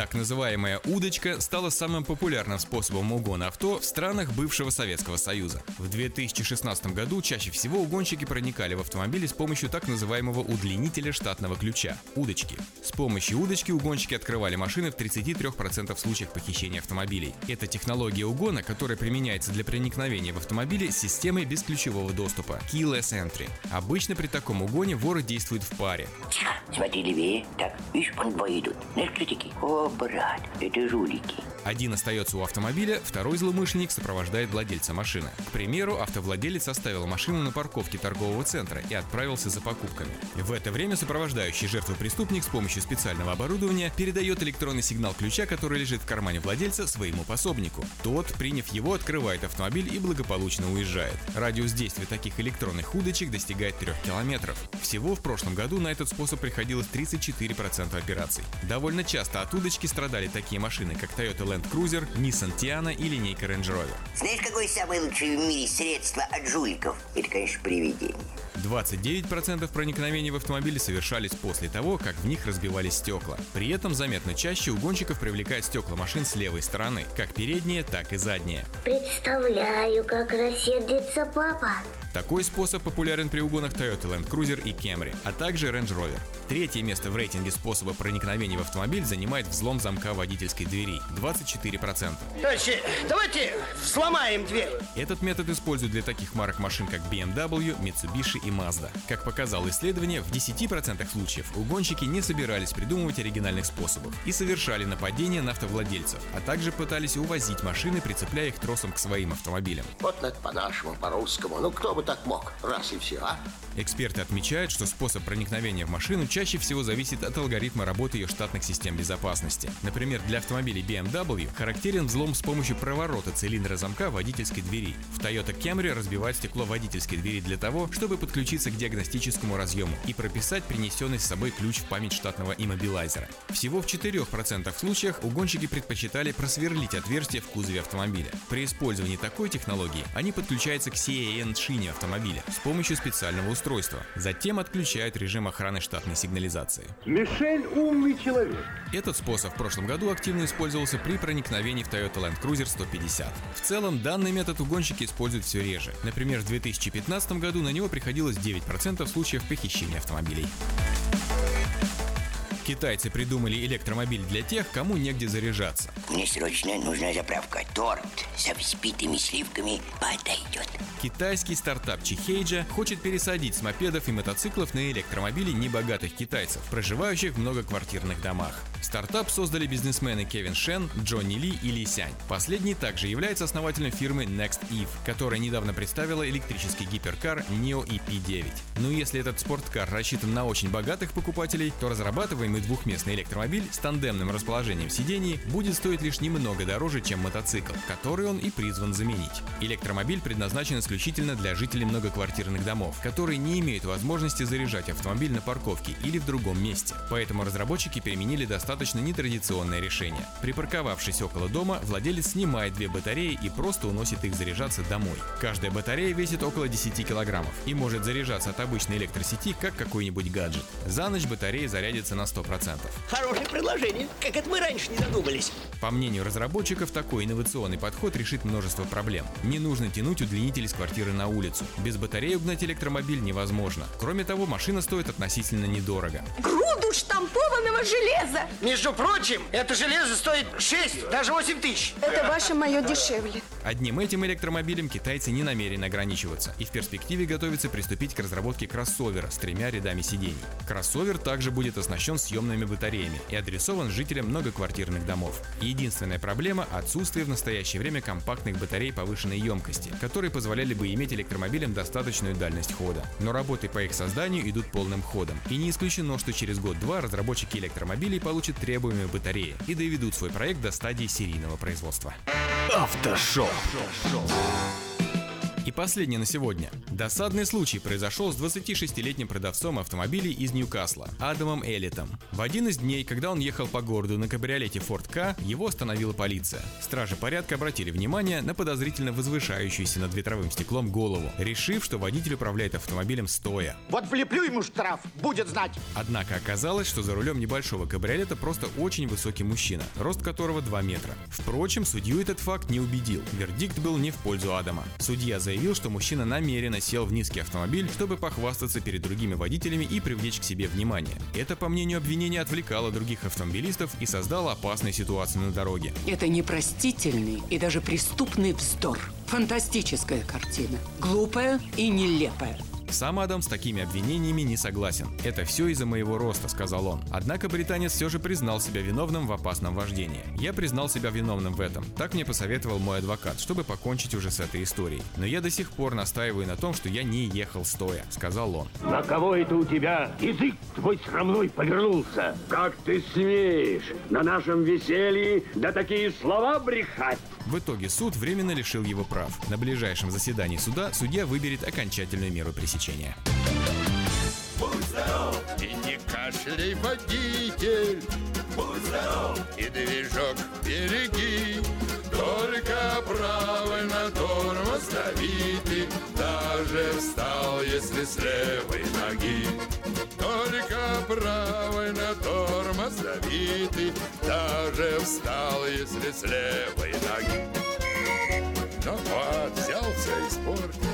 Так называемая удочка стала самым популярным способом угона авто в странах бывшего Советского Союза. В 2016 году чаще всего угонщики проникали в автомобили с помощью так называемого удлинителя штатного ключа – удочки. С помощью удочки угонщики открывали машины в 33% случаев похищения автомобилей. Это технология угона, которая применяется для проникновения в автомобили с системой бесключевого доступа – Keyless Entry. Обычно при таком угоне воры действуют в паре. Тихо, смотри левее. Так, видишь, двое идут. Знаешь, кто? О, брат, это жулики. Один остается у автомобиля, второй злоумышленник сопровождает владельца машины. К примеру, автовладелец оставил машину на парковке торгового центра и отправился за покупками. В это время сопровождающий жертву преступник с помощью специального оборудования передает электронный сигнал ключа, который лежит в кармане владельца, своему пособнику. Тот, приняв его, открывает автомобиль и благополучно уезжает. Радиус действия таких электронных удочек достигает 3 километров. Всего в прошлом году на этот способ приходилось 34% операций. Довольно часто от удочки страдали такие машины, как Toyota Land Cruiser, Nissan Tiana и линейка Range Rover. Знаешь, какое самое лучшее в мире средство от жуликов? Это, конечно, привидение. 29% проникновений в автомобили совершались после того, как в них разбивались стекла. При этом заметно чаще угонщиков привлекают стекла машин с левой стороны, как передние, так и задние. Представляю, как рассердится папа. Такой способ популярен при угонах Toyota Land Cruiser и Camry, а также Range Rover. Третье место в рейтинге способа проникновения в автомобиль занимает взлом замка водительской двери – 24%. Товарищи, давайте взломаем дверь. Этот метод используют для таких марок машин, как BMW, Mitsubishi и Mazda. Как показало исследование, в 10% случаев угонщики не собирались придумывать оригинальных способов и совершали нападения на автовладельцев, а также пытались увозить машины, прицепляя их тросом к своим автомобилям. Вот это по-нашему, по-русскому. Ну, кто бы так мог? Раз и все, а? Эксперты отмечают, что способ проникновения в машину чаще всего зависит от алгоритма работы ее штатных систем безопасности. Например, для автомобилей BMW характерен взлом с помощью проворота цилиндра замка водительской двери. В Toyota Camry разбивают стекло водительской двери для того, чтобы подключиться к диагностическому разъему и прописать принесенный с собой ключ в память штатного иммобилайзера. Всего в 4% случаях угонщики предпочитали просверлить отверстие в кузове автомобиля. При использовании такой технологии они подключаются к CAN-шине автомобиля с помощью специального устройства. Затем отключают режим охраны штатной сигнализации. Мишель умный человек. Этот способ в прошлом году активно использовался при проникновении в Toyota Land Cruiser 150. В целом, данный метод угонщики используют все реже. Например, в 2015 году на него приходилось 9% случаев похищения автомобилей. Китайцы придумали электромобиль для тех, кому негде заряжаться. Мне срочно нужна заправка. Торт со взбитыми сливками подойдет. Китайский стартап Чихейджа хочет пересадить с мопедов и мотоциклов на электромобили небогатых китайцев, проживающих в многоквартирных домах. Стартап создали бизнесмены Кевин Шен, Джонни Ли и Ли Сянь. Последний также является основателем фирмы Next Eve, которая недавно представила электрический гиперкар Neo EP9. Но если этот спорткар рассчитан на очень богатых покупателей, то разрабатываемый двухместный электромобиль с тандемным расположением сидений будет стоить лишь немного дороже, чем мотоцикл, который он и призван заменить. Электромобиль предназначен исключительно для жителей многоквартирных домов, которые не имеют возможности заряжать автомобиль на парковке или в другом месте. Поэтому разработчики применили достаточно нетрадиционное решение. Припарковавшись около дома, владелец снимает две батареи и просто уносит их заряжаться домой. Каждая батарея весит около 10 килограммов и может заряжаться от обычной электросети, как какой-нибудь гаджет. За ночь батарея зарядится на 100%. Хорошее предложение. Как это мы раньше не додумались? По мнению разработчиков, такой инновационный подход решит множество проблем. Не нужно тянуть удлинитель из квартиры на улицу. Без батареи угнать электромобиль невозможно. Кроме того, машина стоит относительно недорого. Груду штампованного железа! Между прочим, это железо стоит 6, даже 8 тысяч. Это ваше мое дешевле. Одним этим электромобилем китайцы не намерены ограничиваться и в перспективе готовятся приступить к разработке кроссовера с тремя рядами сидений. Кроссовер также будет оснащен съемными батареями и адресован жителям многоквартирных домов. Единственная проблема – отсутствие в настоящее время компактных батарей повышенной емкости, которые позволяли бы иметь электромобилям достаточную дальность хода. Но работы по их созданию идут полным ходом. И не исключено, что через год-два разработчики электромобилей получат требуемые батареи и доведут свой проект до стадии серийного производства. Автошоу. И последнее на сегодня. Досадный случай произошел с 26-летним продавцом автомобилей из Ньюкасла, Адамом Эллитом. В один из дней, когда он ехал по городу на кабриолете Ford К, его остановила полиция. Стражи порядка обратили внимание на подозрительно возвышающуюся над ветровым стеклом голову, решив, что водитель управляет автомобилем стоя. Вот влеплю ему штраф, будет знать. Однако оказалось, что за рулем небольшого кабриолета просто очень высокий мужчина, рост которого 2 метра. Впрочем, судью этот факт не убедил. Вердикт был не в пользу Адама. Судья заявил, что мужчина намеренно сел в низкий автомобиль, чтобы похвастаться перед другими водителями и привлечь к себе внимание. Это, по мнению обвинения, отвлекало других автомобилистов и создало опасную ситуацию на дороге. Это непростительный и даже преступный вздор. Фантастическая картина. Глупая и нелепая. Сам Адам с такими обвинениями не согласен. Это все из-за моего роста, сказал он. Однако британец все же признал себя виновным в опасном вождении. Я признал себя виновным в этом. Так мне посоветовал мой адвокат, чтобы покончить уже с этой историей. Но я до сих пор настаиваю на том, что я не ехал стоя, сказал он. На кого это у тебя язык твой срамной повернулся? Как ты смеешь на нашем веселье да такие слова брехать? В итоге суд временно лишил его прав. На ближайшем заседании суда судья выберет окончательную меру пресечения. Будь здоров! И не кашляй, водитель! Будь здоров! И движок береги! Только правой на тормоз дави ты, Даже встал, если с левой ноги. Только правой на тормоз дави ты, Даже встал, если с левой ноги. Ну вот, взялся и испортил.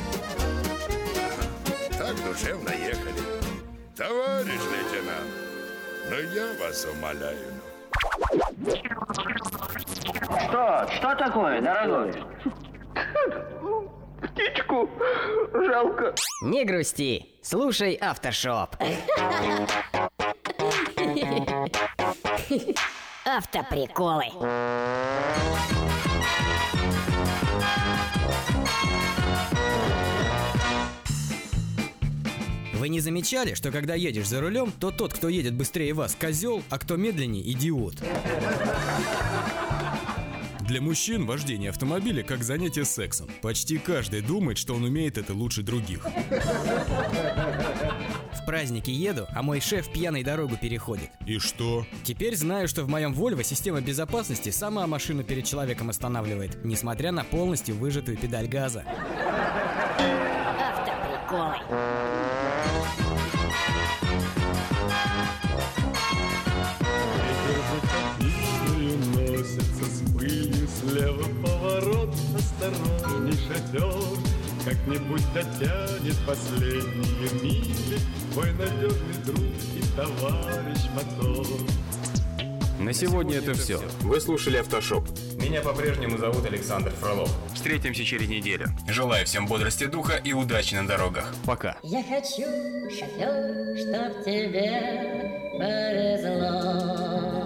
Так душевно ехали. Товарищ лейтенант, ну я вас умоляю. Что? Что такое, дорогой? Птичку жалко. Не грусти, слушай автошоп. Автоприколы. Вы не замечали, что когда едешь за рулем, то тот, кто едет быстрее вас, козел, а кто медленнее, идиот? Для мужчин вождение автомобиля как занятие сексом. Почти каждый думает, что он умеет это лучше других. В праздники еду, а мой шеф пьяной дорогу переходит. И что? Теперь знаю, что в моем Вольво система безопасности сама машину перед человеком останавливает, несмотря на полностью выжатую педаль газа. Автоприколы. Шофер Как-нибудь дотянет последние мили Твой надежный друг и товарищ мотор На сегодня это все. Вы слушали «Автошоп». Меня по-прежнему зовут Александр Фролов. Встретимся через неделю. Желаю всем бодрости духа и удачи на дорогах. Пока. Я хочу, шофер, чтоб тебе повезло.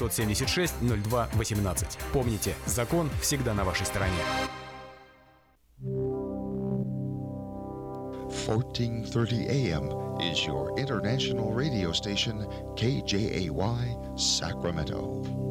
576 02 18. Помните, закон всегда на вашей стороне. 1430 AM is your international radio station KJAY Sacramento.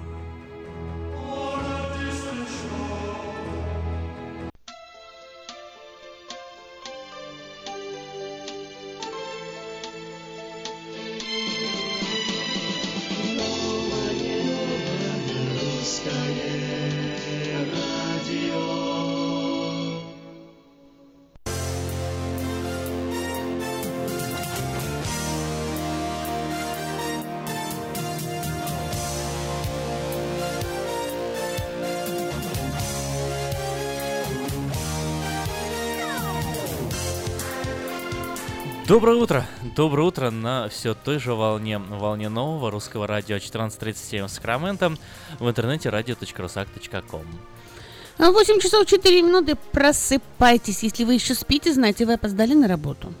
Доброе утро! Доброе утро на все той же волне, волне нового русского радио 1437 в Сакраменто, в интернете radio.rusak.com. 8 часов 4 минуты, просыпайтесь. Если вы еще спите, знаете, вы опоздали на работу.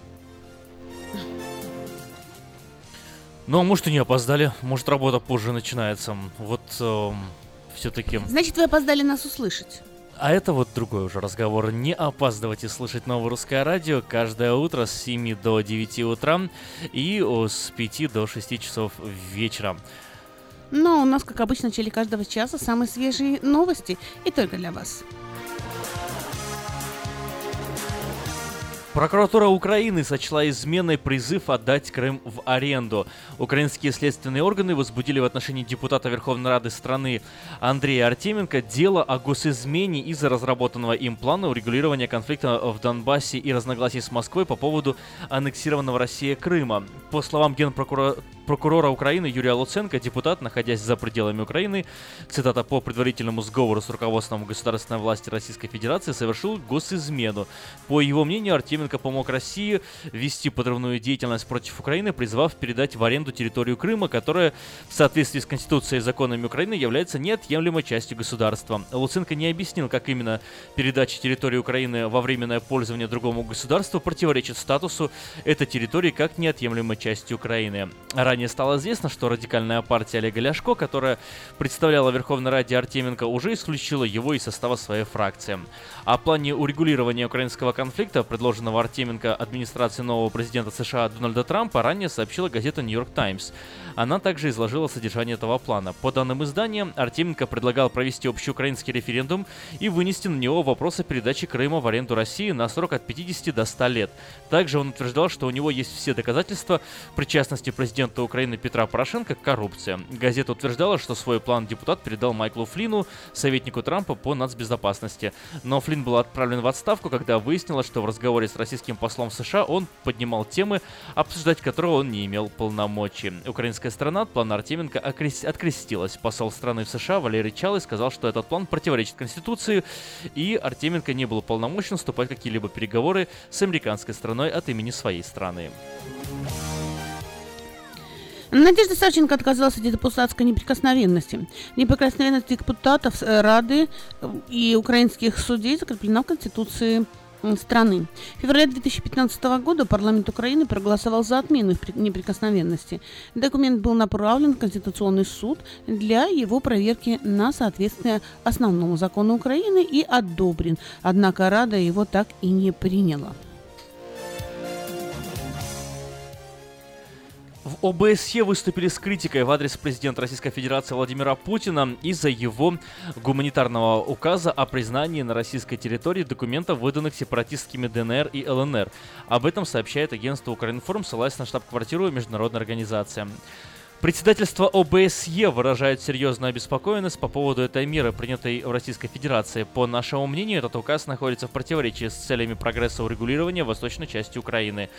Ну, а может и не опоздали, может работа позже начинается. Вот э, все-таки... Значит, вы опоздали нас услышать. А это вот другой уже разговор. Не опаздывайте слушать новое русское радио каждое утро с 7 до 9 утра и с 5 до 6 часов вечера. Но у нас, как обычно, в начале каждого часа самые свежие новости и только для вас. Прокуратура Украины сочла изменой призыв отдать Крым в аренду. Украинские следственные органы возбудили в отношении депутата Верховной Рады страны Андрея Артеменко дело о госизмене из-за разработанного им плана урегулирования конфликта в Донбассе и разногласий с Москвой по поводу аннексированного России Крыма. По словам генпрокурора прокурора Украины Юрия Луценко, депутат, находясь за пределами Украины, цитата, по предварительному сговору с руководством государственной власти Российской Федерации совершил госизмену. По его мнению, Артеменко помог России вести подрывную деятельность против Украины, призвав передать в аренду территорию Крыма, которая в соответствии с Конституцией и законами Украины является неотъемлемой частью государства. Луценко не объяснил, как именно передача территории Украины во временное пользование другому государству противоречит статусу этой территории как неотъемлемой части Украины. Ранее стало известно, что радикальная партия Олега Ляшко, которая представляла Верховной Раде Артеменко, уже исключила его из состава своей фракции. О плане урегулирования украинского конфликта, предложенного Артеменко администрации нового президента США Дональда Трампа, ранее сообщила газета Нью-Йорк Таймс. Она также изложила содержание этого плана. По данным издания, Артеменко предлагал провести общеукраинский референдум и вынести на него вопрос о передаче Крыма в аренду России на срок от 50 до 100 лет. Также он утверждал, что у него есть все доказательства причастности президента Украины Петра Порошенко – коррупция. Газета утверждала, что свой план депутат передал Майклу Флину, советнику Трампа по нацбезопасности. Но Флин был отправлен в отставку, когда выяснилось, что в разговоре с российским послом США он поднимал темы, обсуждать которые он не имел полномочий. Украинская сторона от плана Артеменко открестилась. Посол страны в США Валерий Чалый сказал, что этот план противоречит Конституции, и Артеменко не был полномочен вступать в какие-либо переговоры с американской страной от имени своей страны. Надежда Савченко отказалась от депутатской неприкосновенности. Неприкосновенность депутатов э, Рады э, и украинских судей закреплена в Конституции страны. В феврале 2015 года парламент Украины проголосовал за отмену неприкосновенности. Документ был направлен в Конституционный суд для его проверки на соответствие основному закону Украины и одобрен. Однако Рада его так и не приняла. ОБСЕ выступили с критикой в адрес президента Российской Федерации Владимира Путина из-за его гуманитарного указа о признании на российской территории документов, выданных сепаратистскими ДНР и ЛНР. Об этом сообщает агентство Укринформ, ссылаясь на штаб-квартиру международной организации. Председательство ОБСЕ выражает серьезную обеспокоенность по поводу этой меры, принятой в Российской Федерации. По нашему мнению, этот указ находится в противоречии с целями прогресса урегулирования восточной части Украины.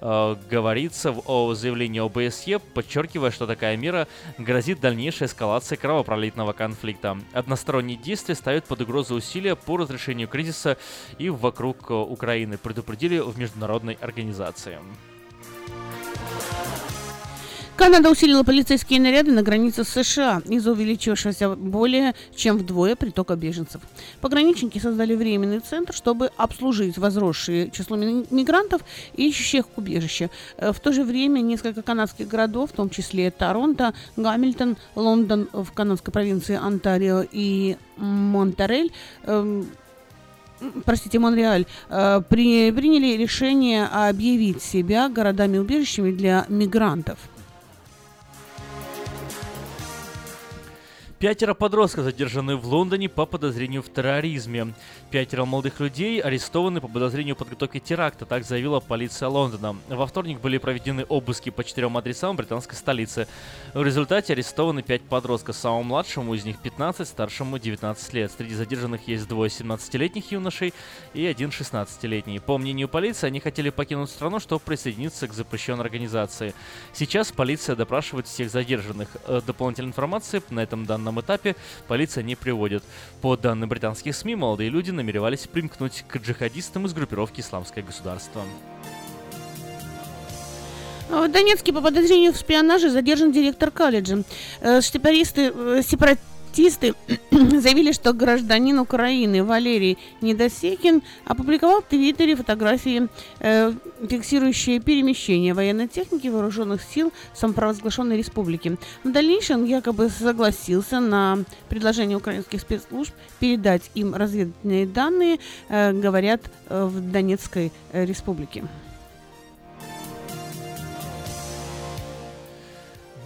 Э, говорится в заявлении ОБСЕ, подчеркивая, что такая мера грозит дальнейшей эскалацией кровопролитного конфликта. Односторонние действия ставят под угрозу усилия по разрешению кризиса и вокруг Украины, предупредили в международной организации. Канада усилила полицейские наряды на границе с США из-за увеличившегося более чем вдвое притока беженцев. Пограничники создали временный центр, чтобы обслужить возросшее число мигрантов, ищущих убежище. Э, в то же время несколько канадских городов, в том числе Торонто, Гамильтон, Лондон в канадской провинции Онтарио и Монтерель, эм, простите, Монреаль, э, при, приняли решение объявить себя городами-убежищами для мигрантов. Пятеро подростков задержаны в Лондоне по подозрению в терроризме. Пятеро молодых людей арестованы по подозрению в подготовке теракта, так заявила полиция Лондона. Во вторник были проведены обыски по четырем адресам британской столицы. В результате арестованы пять подростков, самому младшему из них 15, старшему 19 лет. Среди задержанных есть двое 17-летних юношей и один 16-летний. По мнению полиции, они хотели покинуть страну, чтобы присоединиться к запрещенной организации. Сейчас полиция допрашивает всех задержанных. Э, дополнительной информации на этом данном данном этапе полиция не приводит. По данным британских СМИ, молодые люди намеревались примкнуть к джихадистам из группировки «Исламское государство». В Донецке по подозрению в шпионаже задержан директор колледжа. Э, сепаристы, э, сепарат, Артисты заявили, что гражданин Украины Валерий Недосекин опубликовал в Твиттере фотографии, э, фиксирующие перемещение военной техники вооруженных сил самопровозглашенной республики. В дальнейшем якобы согласился на предложение украинских спецслужб передать им разведывательные данные, э, говорят э, в Донецкой э, республике.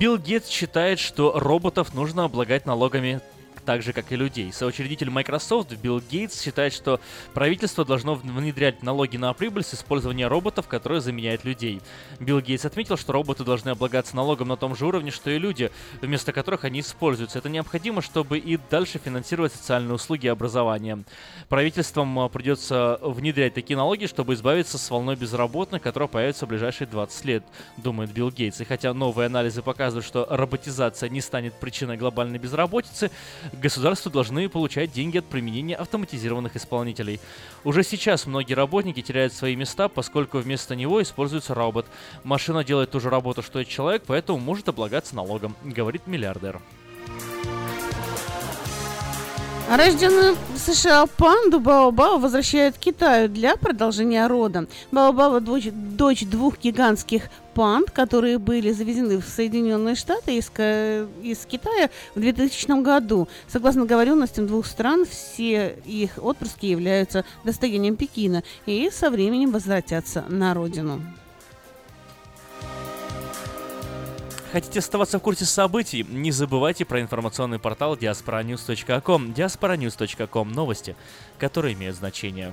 Билл Гейтс считает, что роботов нужно облагать налогами так же, как и людей. Соучредитель Microsoft Билл Гейтс считает, что правительство должно внедрять налоги на прибыль с использования роботов, которые заменяют людей. Билл Гейтс отметил, что роботы должны облагаться налогом на том же уровне, что и люди, вместо которых они используются. Это необходимо, чтобы и дальше финансировать социальные услуги и образование. Правительствам а, придется внедрять такие налоги, чтобы избавиться с волной безработных, которая появится в ближайшие 20 лет, думает Билл Гейтс. И хотя новые анализы показывают, что роботизация не станет причиной глобальной безработицы, государства должны получать деньги от применения автоматизированных исполнителей. Уже сейчас многие работники теряют свои места, поскольку вместо него используется робот. Машина делает ту же работу, что и человек, поэтому может облагаться налогом, говорит миллиардер. Рожденную в США панду Баобао возвращают Китаю для продолжения рода. Баобао – дочь, дочь двух гигантских панд, которые были завезены в Соединенные Штаты из, из Китая в 2000 году. Согласно договоренностям двух стран, все их отпрыски являются достоянием Пекина и со временем возвратятся на родину. Хотите оставаться в курсе событий? Не забывайте про информационный портал diasporanews.com. diasporanews.com – новости, которые имеют значение.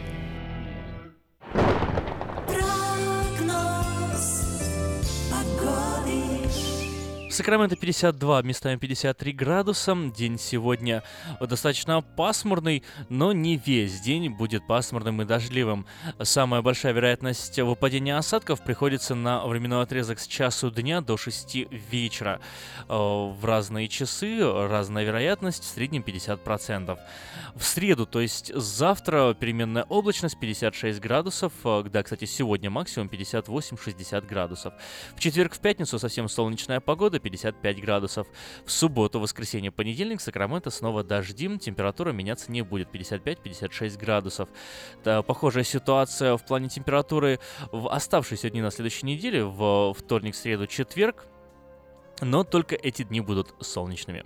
Сакраменто 52, местами 53 градуса. День сегодня достаточно пасмурный, но не весь день будет пасмурным и дождливым. Самая большая вероятность выпадения осадков приходится на временной отрезок с часу дня до 6 вечера. Э, в разные часы разная вероятность, в среднем 50%. В среду, то есть завтра, переменная облачность 56 градусов. Э, да, кстати, сегодня максимум 58-60 градусов. В четверг, в пятницу совсем солнечная погода, 55 градусов. В субботу, воскресенье, понедельник, Сакраменто снова дождим, температура меняться не будет, 55-56 градусов. Да, похожая ситуация в плане температуры в оставшиеся дни на следующей неделе, в вторник, среду, четверг, но только эти дни будут солнечными.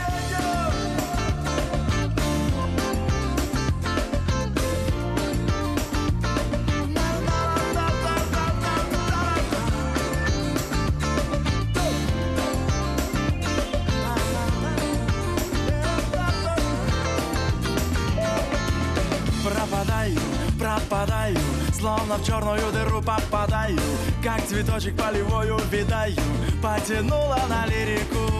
Пропадаю, словно в черную дыру попадаю Как цветочек полевой увидаю, потянула на лирику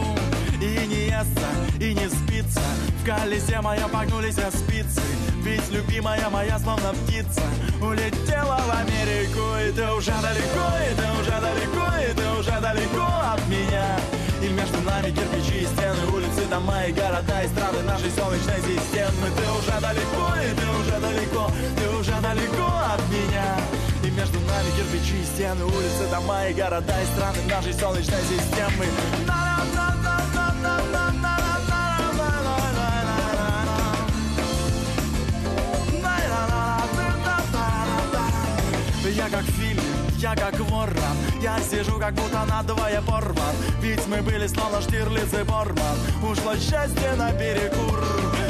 И не естся, и не спится, в колесе моем погнулись спицы Ведь любимая моя, словно птица, улетела в Америку И ты уже далеко, и ты уже далеко, и ты уже далеко от меня и между нами кирпичи и стены, улицы, дома и города и страны нашей солнечной системы. Ты уже далеко, и ты уже далеко, ты уже далеко от меня. И между нами кирпичи и стены, улицы, дома и города и страны нашей солнечной системы. Я как в фильме, я как ворон. Я сижу как будто надвое порван. Ведь мы были словно Штирлиц и Борман. Ушло счастье на перекур.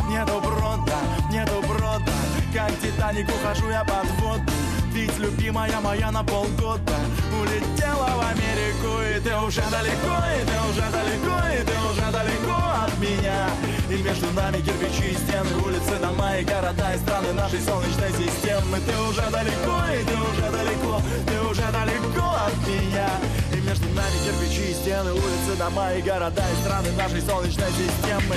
Нету брода, нету брода. Как Титаник ухожу я под воду Ведь любимая моя на полгода улетела в Америку И ты уже далеко, и ты уже далеко, и ты уже далеко от меня. И между нами кирпичи и стены, улицы, дома и города И страны нашей солнечной системы. Ты уже далеко, и ты уже далеко, ты уже далеко от меня. И между нами кирпичи и стены, улицы, дома и города И страны нашей солнечной системы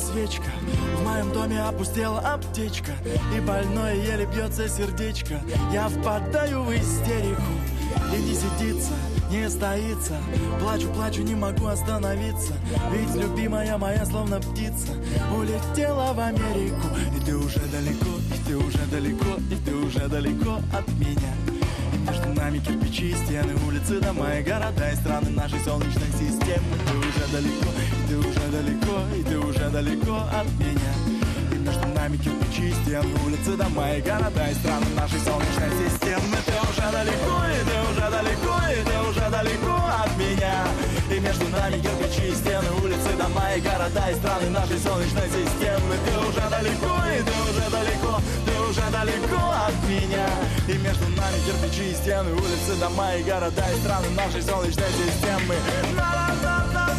свечка В моем доме опустела аптечка И больное еле бьется сердечко. Я впадаю в истерику И не сидится, не стоится. Плачу, плачу, не могу остановиться Ведь любимая моя, словно птица Улетела в Америку. И ты уже далеко, и ты уже далеко И ты уже далеко от меня между нами кирпичи, стены, улицы, дома и города И страны нашей солнечной системы. Ты уже далеко, и ты уже далеко, и ты уже далеко от меня. И между нами кирпичи, стены, улицы, дома и города И страны нашей солнечной системы. Ты уже далеко, и ты уже далеко, и ты уже далеко от меня. И между нами кирпичи, стены, улицы, дома и города И страны нашей солнечной системы. Ты уже далеко, и ты уже далеко, ты уже далеко от меня. И между нами кирпичи, стены, улицы, дома и города И страны нашей солнечной системы. В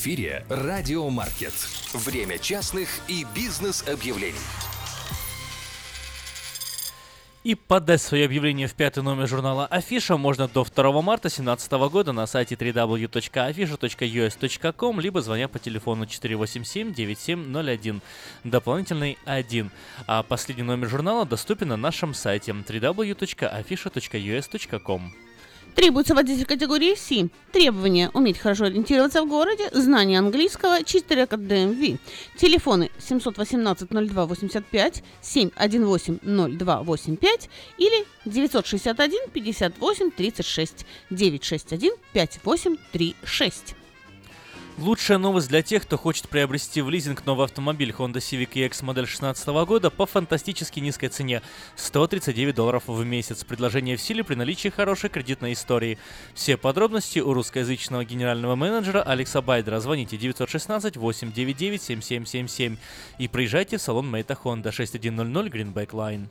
эфире «Радио Маркет». Время частных и бизнес-объявлений. И подать свое объявление в пятый номер журнала Афиша можно до 2 марта 2017 года на сайте www.afisha.us.com либо звоня по телефону 487-9701, дополнительный 1. А последний номер журнала доступен на нашем сайте www.afisha.us.com. Требуется водитель категории C. Требования – уметь хорошо ориентироваться в городе, знание английского, чистый рекорд DMV. Телефоны 718-0285, 718-0285 или 961-58-36, 961-5836. Лучшая новость для тех, кто хочет приобрести в лизинг новый автомобиль Honda Civic EX модель 2016 года по фантастически низкой цене – 139 долларов в месяц. Предложение в силе при наличии хорошей кредитной истории. Все подробности у русскоязычного генерального менеджера Алекса Байдера. Звоните 916-899-7777 и приезжайте в салон Мейта Honda 6100 Greenback Line.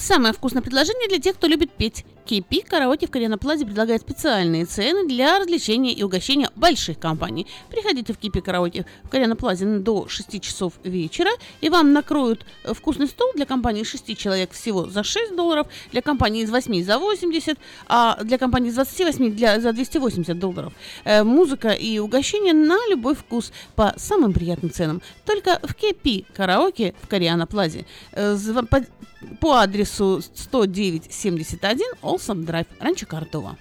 Самое вкусное предложение для тех, кто любит петь. KP Караоке в Плазе предлагает специальные цены для развлечения и угощения больших компаний. Приходите в KP Караоке в Плазе до 6 часов вечера, и вам накроют вкусный стол для компании 6 человек всего за 6 долларов, для компании из 8 за 80, а для компании из 28 для, за 280 долларов. Э, музыка и угощение на любой вкус по самым приятным ценам. Только в KP Караоке в Кориана. Э, по, адресу 10971 Олсом Драйв, Ранчо Картова.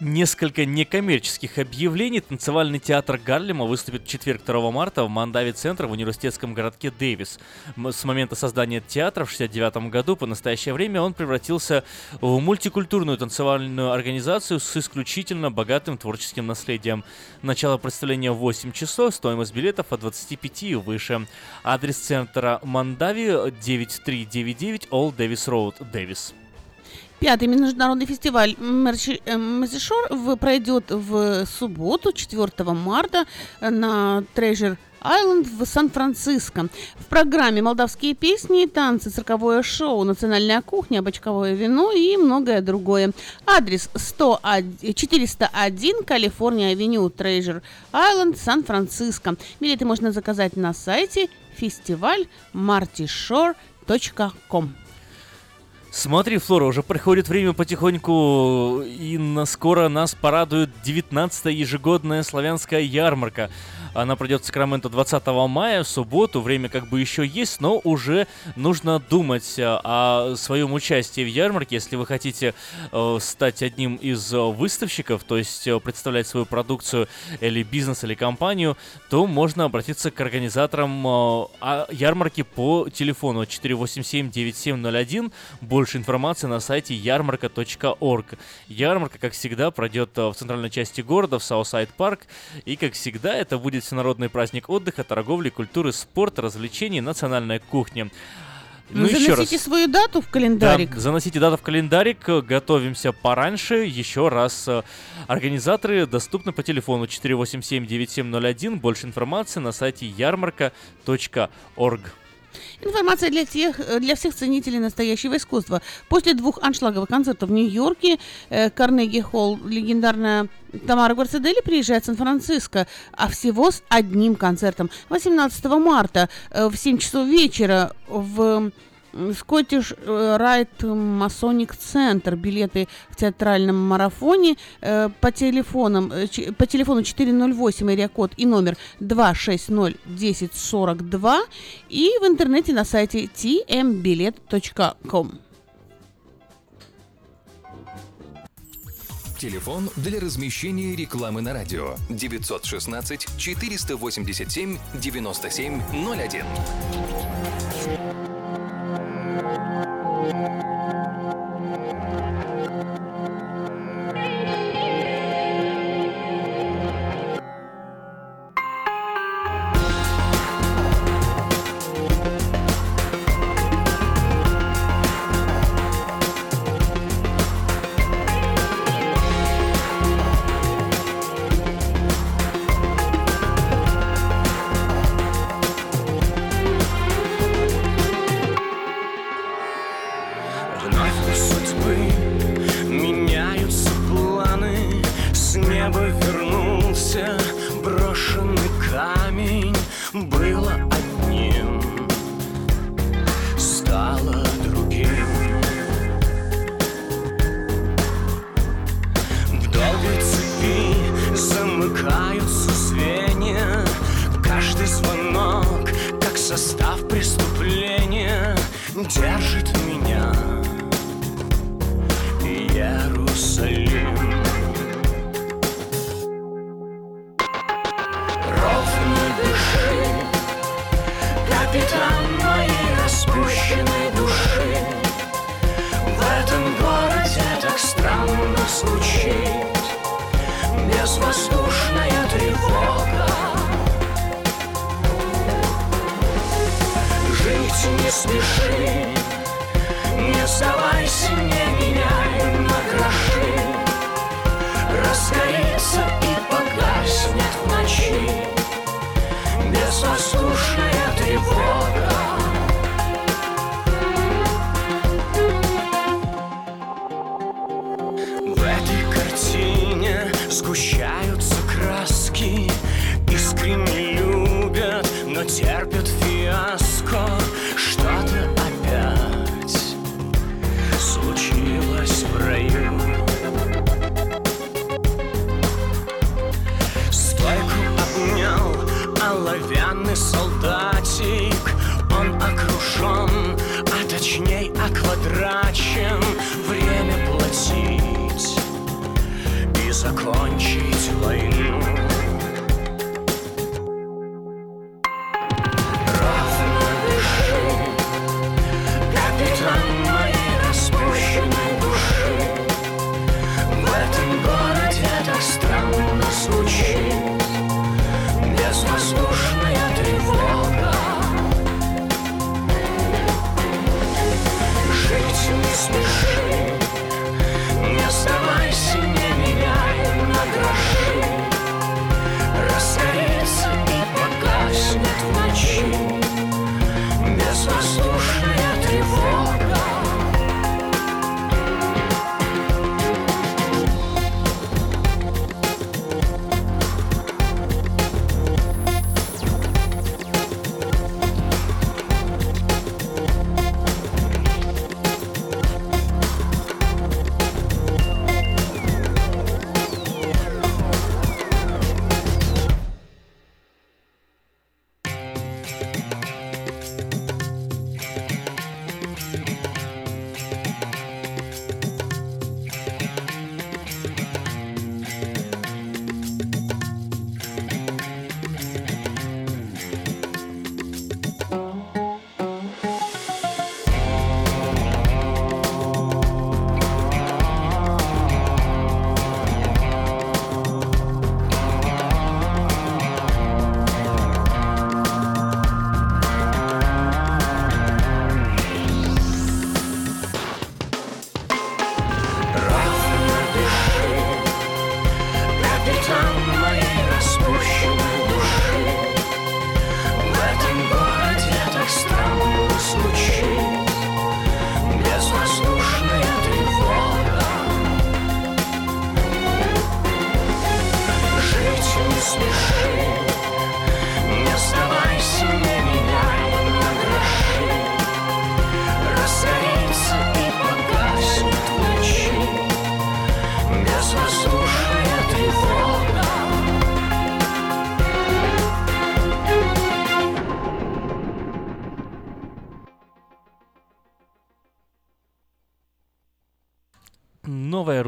Несколько некоммерческих объявлений. Танцевальный театр Гарлема выступит в четверг 2 марта в Мандави центр в университетском городке Дэвис. С момента создания театра в 1969 году по настоящее время он превратился в мультикультурную танцевальную организацию с исключительно богатым творческим наследием. Начало представления в 8 часов, стоимость билетов от 25 и выше. Адрес центра Мандави 9399 All Davis Road, Дэвис. Пятый международный фестиваль Мерсишор пройдет в субботу, 4 марта, на Treasure Айленд в Сан-Франциско. В программе молдавские песни, танцы, цирковое шоу, национальная кухня, бочковое вино и многое другое. Адрес 101, 401 Калифорния Авеню, Трейжер Айленд, Сан-Франциско. Билеты можно заказать на сайте фестиваль martishore.com. Смотри, Флора, уже приходит время потихоньку, и на скоро нас порадует 19-я ежегодная славянская ярмарка. Она пройдет в Сакраменто 20 мая, в субботу. Время как бы еще есть, но уже нужно думать э, о своем участии в ярмарке. Если вы хотите э, стать одним из э, выставщиков, то есть э, представлять свою продукцию или бизнес, или компанию, то можно обратиться к организаторам э, ярмарки по телефону 487-9701. Больше информации на сайте yarmarka.org. Ярмарка, как всегда, пройдет в центральной части города, в Southside Park. И, как всегда, это будет всенародный праздник отдыха, торговли, культуры, спорта, развлечений, национальная кухня. Ну, ну заносите раз. свою дату в календарик. Да, заносите дату в календарик, готовимся пораньше. Еще раз, э, организаторы доступны по телефону 487-9701. Больше информации на сайте ярмарка.орг. Информация для, тех, для всех ценителей настоящего искусства. После двух аншлаговых концертов в Нью-Йорке э, Карнеги Холл, легендарная Тамара Гварцедели приезжает в Сан-Франциско, а всего с одним концертом. 18 марта э, в 7 часов вечера в Скоттиш Райт Масоник Центр. Билеты в театральном марафоне э, по, телефонам, э, по телефону 408 аэриакод и номер 2601042 и в интернете на сайте tmbilet.com. Телефон для размещения рекламы на радио 916 487 9701. Thank you.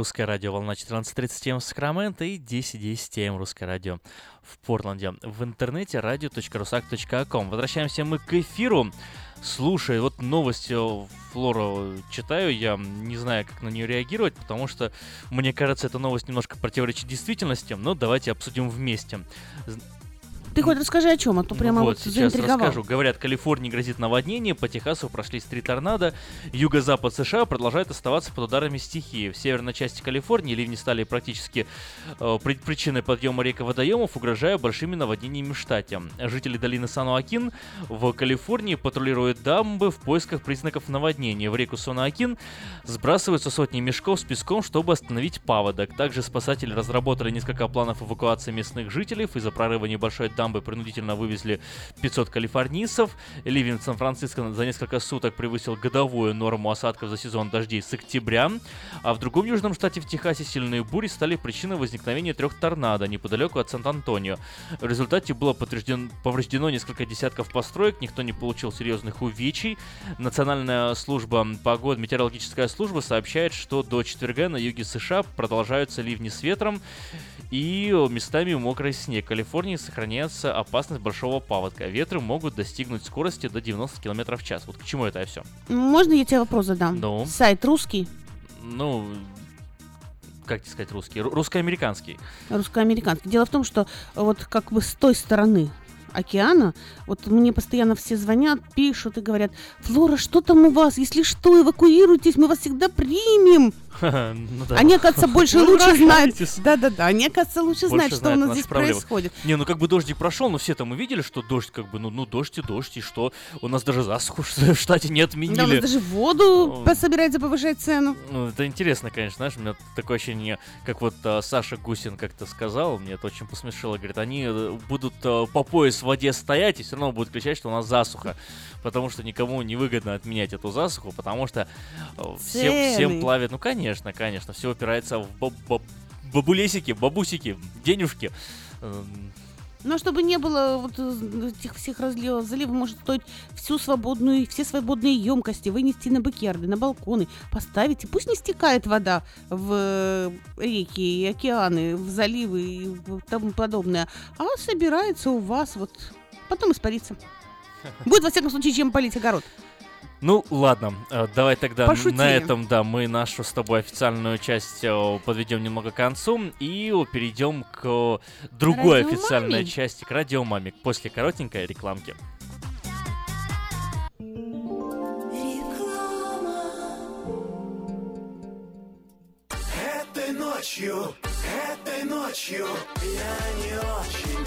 Русское радио, волна 14.30 в Сакраменто и 10.10 м русское радио в Портленде. В интернете radio.rusak.com. Возвращаемся мы к эфиру. Слушай, вот новость э, Флора читаю, я не знаю, как на нее реагировать, потому что, мне кажется, эта новость немножко противоречит действительности, но давайте обсудим вместе. Ты хоть расскажи о чем, а то прямо вот, вот сейчас расскажу. Говорят, Калифорнии грозит наводнение, по Техасу прошлись три торнадо, юго-запад США продолжает оставаться под ударами стихии. В северной части Калифорнии ливни стали практически э, при- причиной подъема рек и водоемов, угрожая большими наводнениями в штате. Жители долины Сануакин в Калифорнии патрулируют дамбы в поисках признаков наводнения. В реку Сануакин сбрасываются сотни мешков с песком, чтобы остановить паводок. Также спасатели разработали несколько планов эвакуации местных жителей. Из-за прорыва небольшой дамбы принудительно вывезли 500 калифорнийцев. Ливень в Сан-Франциско за несколько суток превысил годовую норму осадков за сезон дождей с октября. А в другом южном штате в Техасе сильные бури стали причиной возникновения трех торнадо неподалеку от Сан-Антонио. В результате было поврежден- повреждено несколько десятков построек, никто не получил серьезных увечий. Национальная служба погоды, метеорологическая служба сообщает, что до четверга на юге США продолжаются ливни с ветром и местами мокрый снег. В Калифорнии сохраняется опасность большого паводка. Ветры могут достигнуть скорости до 90 км в час. Вот к чему это все? Можно я тебе вопрос задам? Ну? Сайт русский, Ну, как тебе сказать русский? Ру- Русско-американский. русско-американский. Дело в том, что вот как бы с той стороны океана, вот мне постоянно все звонят, пишут и говорят, Флора, что там у вас? Если что, эвакуируйтесь, мы вас всегда примем. Ну да. Они, оказывается, больше лучше знают. Да-да-да, они, оказывается, лучше Больше знают, что у нас здесь проблемы. происходит. Не, ну как бы дождик прошел, но все там увидели, что дождь как бы, ну, ну дождь и дождь, и что? У нас даже засуху в штате не отменили. Да, у нас даже воду собирается повышать цену. Ну, это интересно, конечно, знаешь, у меня такое ощущение, как вот а, Саша Гусин как-то сказал, мне это очень посмешило, говорит, они э, будут а, по пояс в воде стоять и все равно будут кричать, что у нас засуха, потому что никому не выгодно отменять эту засуху, потому что э, всем, всем плавит, ну, конечно, конечно, все упирается в баб- баб- бабулесики, бабусики, денежки. Эм, Но чтобы не было вот э, этих всех разливов, залив может стоить всю свободную, все свободные емкости вынести на бакьярды, на балконы, поставить, и пусть не стекает вода в э, реки и океаны, в заливы и тому подобное, а собирается у вас вот, потом испарится. Будет, во всяком случае, чем полить огород. Ну, ладно, э, давай тогда Пошутили. на этом, да, мы нашу с тобой официальную часть э, подведем немного к концу и перейдем к другой Радиомаме. официальной части, к радиомаме, после коротенькой рекламки. Этой ночью, этой ночью я не очень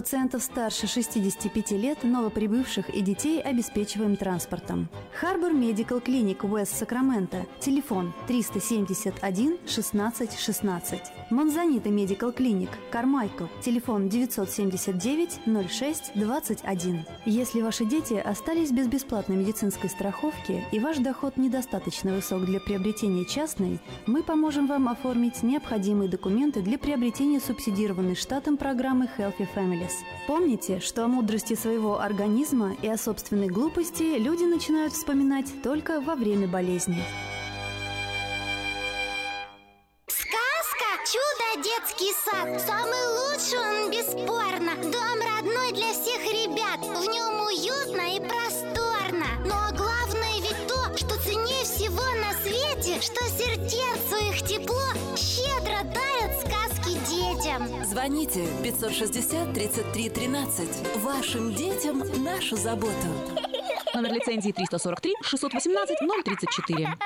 Пациентов старше 65 лет, новоприбывших и детей обеспечиваем транспортом. Harbor Medical Clinic West Сакраменто. Телефон 371 16 16. Монзанита Medical Clinic Кармайкл. Телефон 979 06 21. Если ваши дети остались без бесплатной медицинской страховки и ваш доход недостаточно высок для приобретения частной, мы поможем вам оформить необходимые документы для приобретения субсидированной штатом программы Healthy Families. Помните, что о мудрости своего организма и о собственной глупости люди начинают вспоминать только во время болезни. Сказка «Чудо детский сад» Самый лучший он бесспорно Дом родной для всех ребят В нем уютно и просторно Но главное ведь то, что ценнее всего на свете Что сердцу их тепло щедро сказки детям Звоните 560 33 13. Вашим детям нашу заботу. Номер лицензии 343 618 034.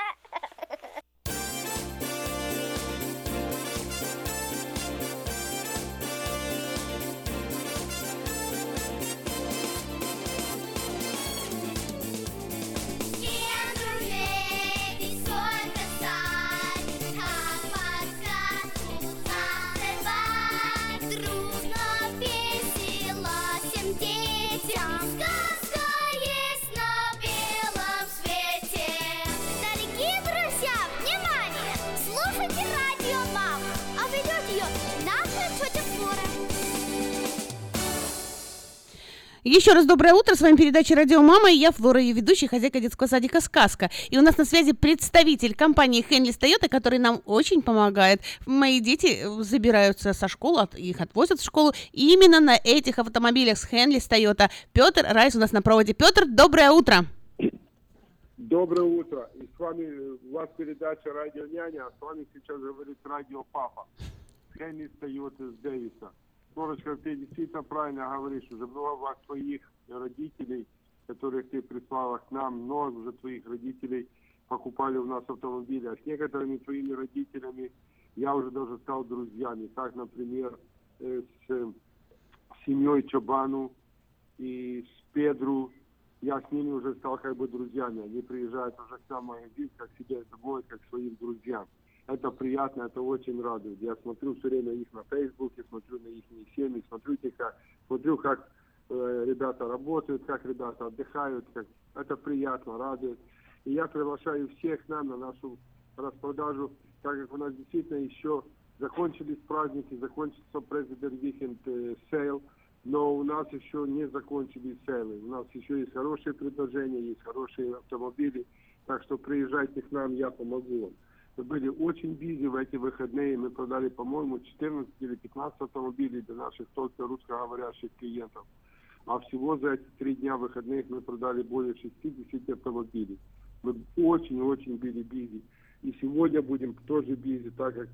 Еще раз доброе утро. С вами передача «Радио Мама» и я, Флора, ее ведущая, хозяйка детского садика «Сказка». И у нас на связи представитель компании Хенлис Тойота, который нам очень помогает. Мои дети э, забираются со школы, их отвозят в школу именно на этих автомобилях с Хенлис Тойота. Петр Райс у нас на проводе. Петр, доброе утро. Доброе утро. И с вами, э, у вас передача «Радио Няня», а с вами сейчас говорит «Радио Папа». Хенни встает из Дэвиса. Флорочка, ты действительно правильно говоришь. Уже много вас твоих родителей, которых ты прислала к нам, много уже твоих родителей покупали у нас автомобили. А с некоторыми твоими родителями я уже даже стал друзьями. Так, например, с семьей Чобану и с Педру. Я с ними уже стал как бы друзьями. Они приезжают уже к нам в магазин, как себе домой, как своим друзьям. Это приятно, это очень радует. Я смотрю все время их на Фейсбуке, смотрю на их семьи, смотрю, как, смотрю, как э, ребята работают, как ребята отдыхают. Как... Это приятно, радует. И я приглашаю всех нам на нашу распродажу, так как у нас действительно еще закончились праздники, закончился President Weekend э, Sale, но у нас еще не закончились сейлы. У нас еще есть хорошие предложения, есть хорошие автомобили, так что приезжайте к нам, я помогу вам. Были очень busy в эти выходные, мы продали, по-моему, 14 или 15 автомобилей для наших только русскоговорящих клиентов. А всего за эти три дня выходных мы продали более 60 автомобилей. Мы очень-очень были busy. И сегодня будем тоже busy, так как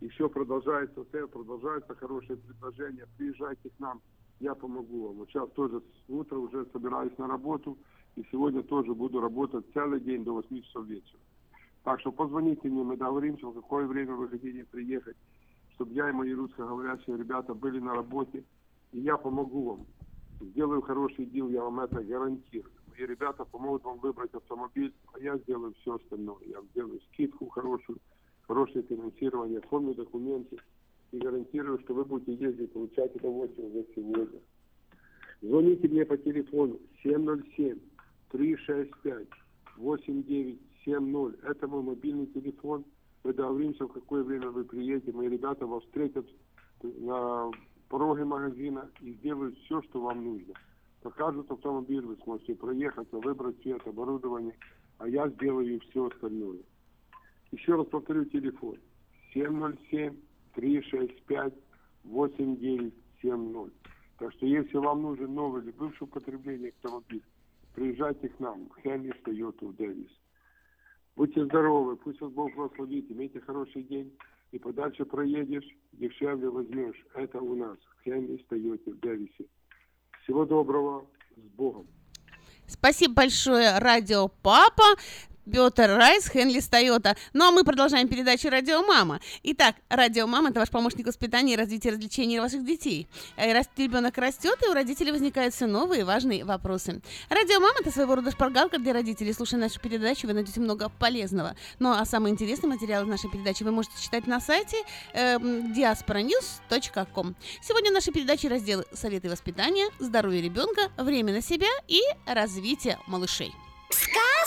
еще продолжается sale, продолжаются хорошие предложения. Приезжайте к нам, я помогу вам. Вот сейчас тоже с утра уже собираюсь на работу, и сегодня тоже буду работать целый день до 8 часов вечера. Так что позвоните мне, мы договоримся, в какое время вы хотите приехать, чтобы я и мои русскоговорящие ребята были на работе, и я помогу вам. Сделаю хороший дел, я вам это гарантирую. Мои ребята помогут вам выбрать автомобиль, а я сделаю все остальное. Я сделаю скидку хорошую, хорошее финансирование, оформлю документы и гарантирую, что вы будете ездить, получать удовольствие уже сегодня. Звоните мне по телефону 707 365 8970. Это мой мобильный телефон. Мы договоримся, в какое время вы приедете. Мои ребята вас встретят на пороге магазина и сделают все, что вам нужно. Покажут автомобиль, вы сможете проехать, выбрать цвет, оборудование, а я сделаю все остальное. Еще раз повторю телефон. 707-365-8970. Так что если вам нужен новый или бывший употребление автомобиль, приезжайте к нам, в Хенли, Тойоту, Дэвис. Будьте здоровы, пусть вас Бог благословит, имейте хороший день. И подальше проедешь, дешевле возьмешь. Это у нас, в Хенли, Тойоте, в Дэвисе. Всего доброго, с Богом. Спасибо большое, Радио Папа. Петр Райс, Хенли Тойота. Ну а мы продолжаем передачу «Радио Мама». Итак, «Радио Мама» — это ваш помощник воспитания и развития развлечений ваших детей. Раз ребенок растет, и у родителей возникают все новые важные вопросы. «Радио Мама» — это своего рода шпаргалка для родителей. Слушая нашу передачу, вы найдете много полезного. Ну а самые интересные материалы нашей передачи вы можете читать на сайте э, diasporanews.com. Сегодня в нашей передаче разделы «Советы воспитания», «Здоровье ребенка», «Время на себя» и «Развитие малышей». Сказка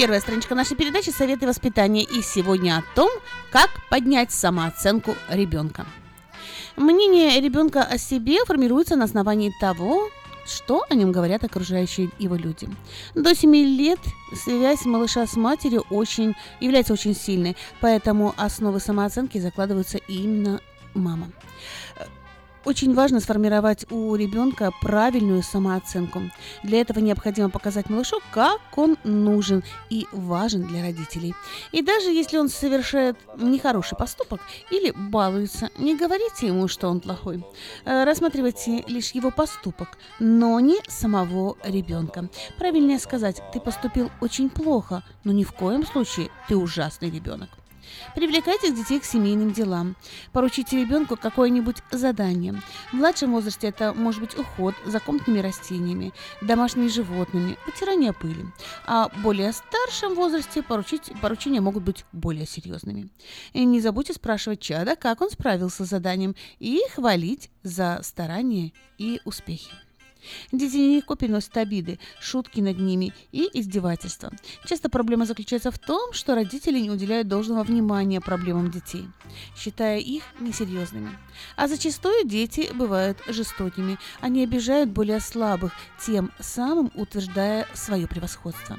Первая страничка нашей передачи «Советы воспитания» и сегодня о том, как поднять самооценку ребенка. Мнение ребенка о себе формируется на основании того, что о нем говорят окружающие его люди. До 7 лет связь малыша с матерью очень, является очень сильной, поэтому основы самооценки закладываются именно мама. Очень важно сформировать у ребенка правильную самооценку. Для этого необходимо показать малышу, как он нужен и важен для родителей. И даже если он совершает нехороший поступок или балуется, не говорите ему, что он плохой. Э, Рассматривайте лишь его поступок, но не самого ребенка. Правильнее сказать, ты поступил очень плохо, но ни в коем случае ты ужасный ребенок. Привлекайте детей к семейным делам. Поручите ребенку какое-нибудь задание. В младшем возрасте это может быть уход за комнатными растениями, домашними животными, утирание пыли. А более старшем возрасте поручить, поручения могут быть более серьезными. И не забудьте спрашивать чада, как он справился с заданием, и хвалить за старания и успехи. Дети нелегко переносят обиды, шутки над ними и издевательства. Часто проблема заключается в том, что родители не уделяют должного внимания проблемам детей, считая их несерьезными. А зачастую дети бывают жестокими, они обижают более слабых, тем самым утверждая свое превосходство.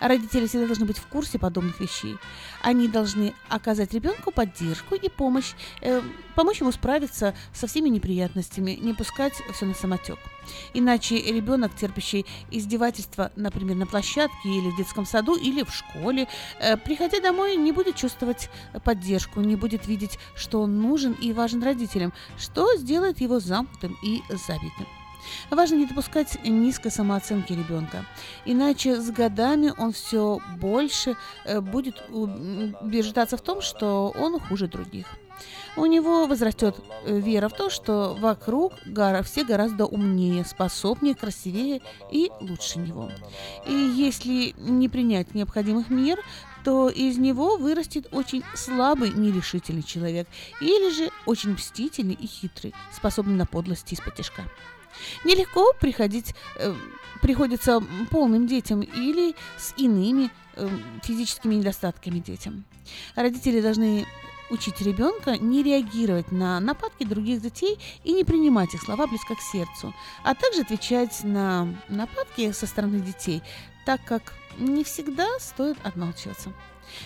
Родители всегда должны быть в курсе подобных вещей. Они должны оказать ребенку поддержку и помощь, э, помочь ему справиться со всеми неприятностями, не пускать все на самотек. Иначе ребенок, терпящий издевательства, например, на площадке или в детском саду или в школе, э, приходя домой, не будет чувствовать поддержку, не будет видеть, что он нужен и важен родителям, что сделает его замкнутым и забитым. Важно не допускать низкой самооценки ребенка, иначе с годами он все больше э, будет убеждаться в том, что он хуже других. У него возрастет э, вера в то, что вокруг все гораздо умнее, способнее, красивее и лучше него. И если не принять необходимых мер, то из него вырастет очень слабый, нерешительный человек, или же очень мстительный и хитрый, способный на подлости из-под. Нелегко приходить, э, приходится полным детям или с иными э, физическими недостатками детям. Родители должны учить ребенка не реагировать на нападки других детей и не принимать их слова близко к сердцу, а также отвечать на нападки со стороны детей, так как не всегда стоит отмалчиваться.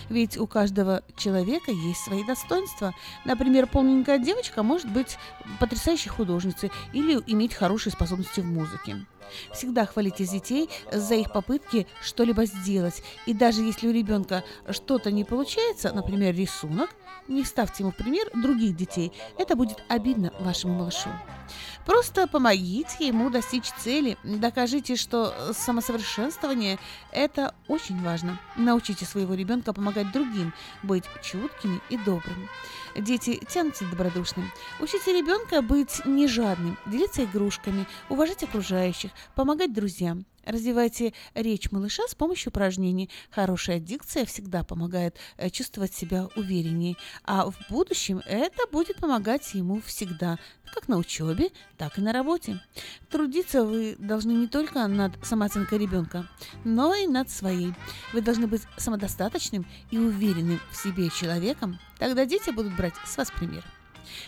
Ведь у каждого человека есть свои достоинства. Например, полненькая девочка может быть потрясающей художницей или иметь хорошие способности в музыке. Всегда хвалите детей за их попытки что-либо сделать. И даже если у ребенка что-то не получается, например, рисунок, не ставьте ему в пример других детей. Это будет обидно вашему малышу. Просто помогите ему достичь цели. Докажите, что самосовершенствование – это очень важно. Научите своего ребенка помогать другим, быть чуткими и добрыми. Дети тянутся добродушным. Учите ребенка быть не жадным, делиться игрушками, уважать окружающих, помогать друзьям. Развивайте речь малыша с помощью упражнений. Хорошая дикция всегда помогает э, чувствовать себя увереннее, а в будущем это будет помогать ему всегда, как на учебе, так и на работе. Трудиться вы должны не только над самооценкой ребенка, но и над своей. Вы должны быть самодостаточным и уверенным в себе человеком, тогда дети будут брать с вас пример.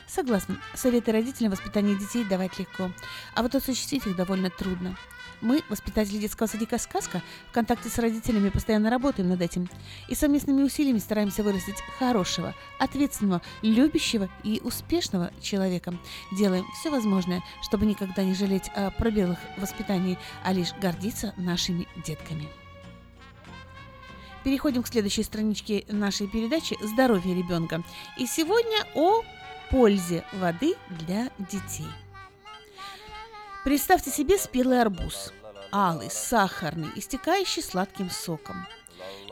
Согласна, советы родителям воспитания детей давать легко, а вот осуществить их довольно трудно. Мы, воспитатели детского садика «Сказка», в контакте с родителями постоянно работаем над этим и совместными усилиями стараемся вырастить хорошего, ответственного, любящего и успешного человека. Делаем все возможное, чтобы никогда не жалеть о пробелах воспитании, а лишь гордиться нашими детками. Переходим к следующей страничке нашей передачи «Здоровье ребенка». И сегодня о пользе воды для детей. Представьте себе спелый арбуз, алый, сахарный, истекающий сладким соком.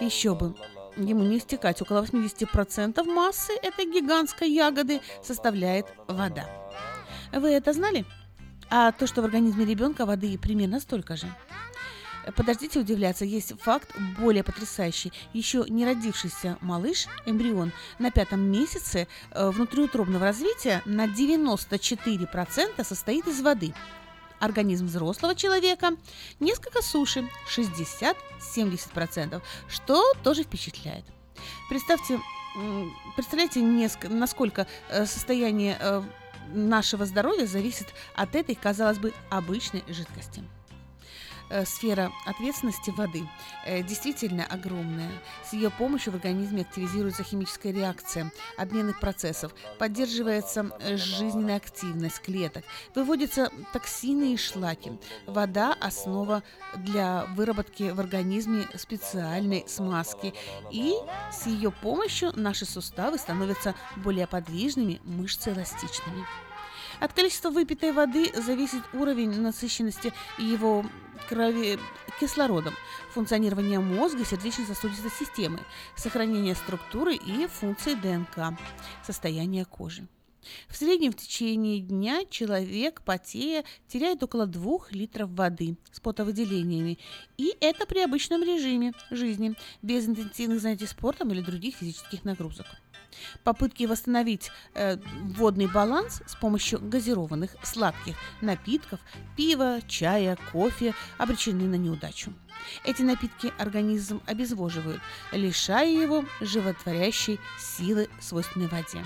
Еще бы, ему не истекать, около 80% массы этой гигантской ягоды составляет вода. Вы это знали? А то, что в организме ребенка воды примерно столько же. Подождите удивляться, есть факт более потрясающий. Еще не родившийся малыш, эмбрион, на пятом месяце э, внутриутробного развития на 94% состоит из воды организм взрослого человека, несколько суши, 60-70%, что тоже впечатляет. Представьте, представляете, насколько э, состояние э, нашего здоровья зависит от этой, казалось бы, обычной жидкости. Э, сфера ответственности воды э, действительно огромная. С ее помощью в организме активизируется химическая реакция обменных процессов, поддерживается э, жизненная активность клеток, выводятся токсины и шлаки. Вода – основа для выработки в организме специальной смазки, и с ее помощью наши суставы становятся более подвижными, мышцы эластичными. От количества выпитой воды зависит уровень насыщенности его крови кислородом, функционирование мозга и сердечно-сосудистой системы, сохранение структуры и функции ДНК, состояние кожи. В среднем в течение дня человек, потея, теряет около 2 литров воды с потовыделениями. И это при обычном режиме жизни, без интенсивных занятий спортом или других физических нагрузок. Попытки восстановить э, водный баланс с помощью газированных сладких напитков, пива, чая, кофе обречены на неудачу. Эти напитки организм обезвоживают, лишая его животворящей силы, свойственной воде.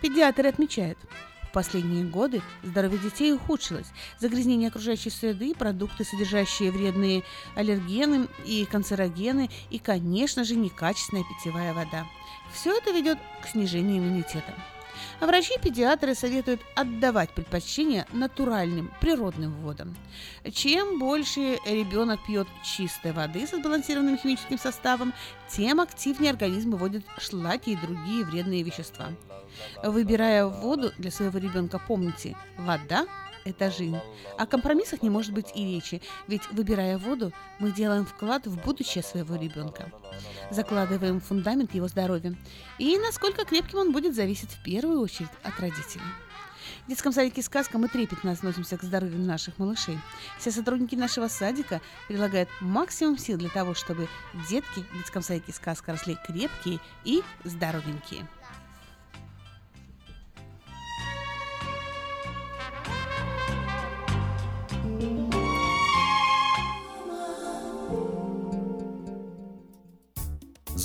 Педиатры отмечают, в последние годы здоровье детей ухудшилось. Загрязнение окружающей среды, продукты, содержащие вредные аллергены и канцерогены, и, конечно же, некачественная питьевая вода. Все это ведет к снижению иммунитета. А врачи-педиатры советуют отдавать предпочтение натуральным, природным водам. Чем больше ребенок пьет чистой воды с сбалансированным химическим составом, тем активнее организм выводит шлаки и другие вредные вещества. Выбирая воду для своего ребенка, помните, вода это жизнь. О компромиссах не может быть и речи, ведь выбирая воду, мы делаем вклад в будущее своего ребенка. Закладываем фундамент его здоровья. И насколько крепким он будет, зависеть в первую очередь от родителей. В детском садике «Сказка» мы трепетно относимся к здоровью наших малышей. Все сотрудники нашего садика прилагают максимум сил для того, чтобы детки в детском садике «Сказка» росли крепкие и здоровенькие.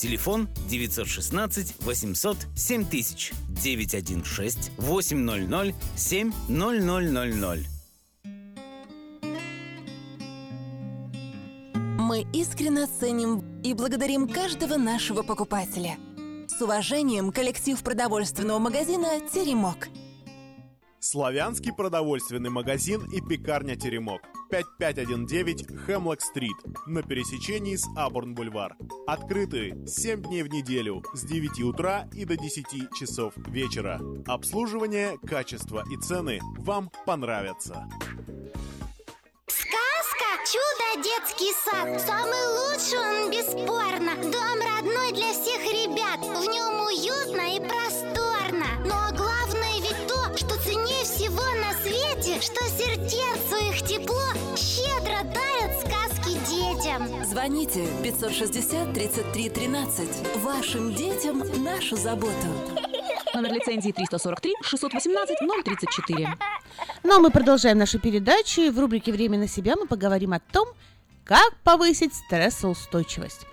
Телефон 916 800 7000 916 800 7000. Мы искренне ценим и благодарим каждого нашего покупателя. С уважением, коллектив продовольственного магазина «Теремок». Славянский продовольственный магазин и пекарня «Теремок». 5519 Хемлок-стрит на пересечении с Абурн-бульвар. Открыты 7 дней в неделю с 9 утра и до 10 часов вечера. Обслуживание, качество и цены вам понравятся. Сказка «Чудо детский сад» Самый лучший он бесспорно Дом родной для всех ребят В нем уютно и просторно Но главное Что сердцу их тепло щедро дарят сказки детям Звоните 560 33 13. Вашим детям нашу заботу. Номер лицензии 343 618 034. Ну а мы продолжаем нашу передачу. И в рубрике «Время на себя» мы поговорим о том, как повысить стрессоустойчивость.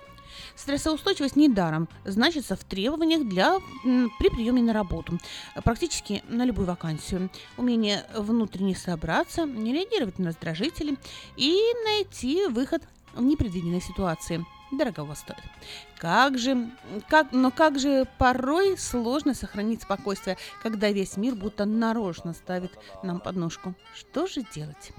Стрессоустойчивость недаром значится в требованиях для, при приеме на работу, практически на любую вакансию. Умение внутренне собраться, не реагировать на раздражители и найти выход в непредвиденной ситуации. Дорогого стоит. Как же, как, но как же порой сложно сохранить спокойствие, когда весь мир будто нарочно ставит нам подножку. Что же делать?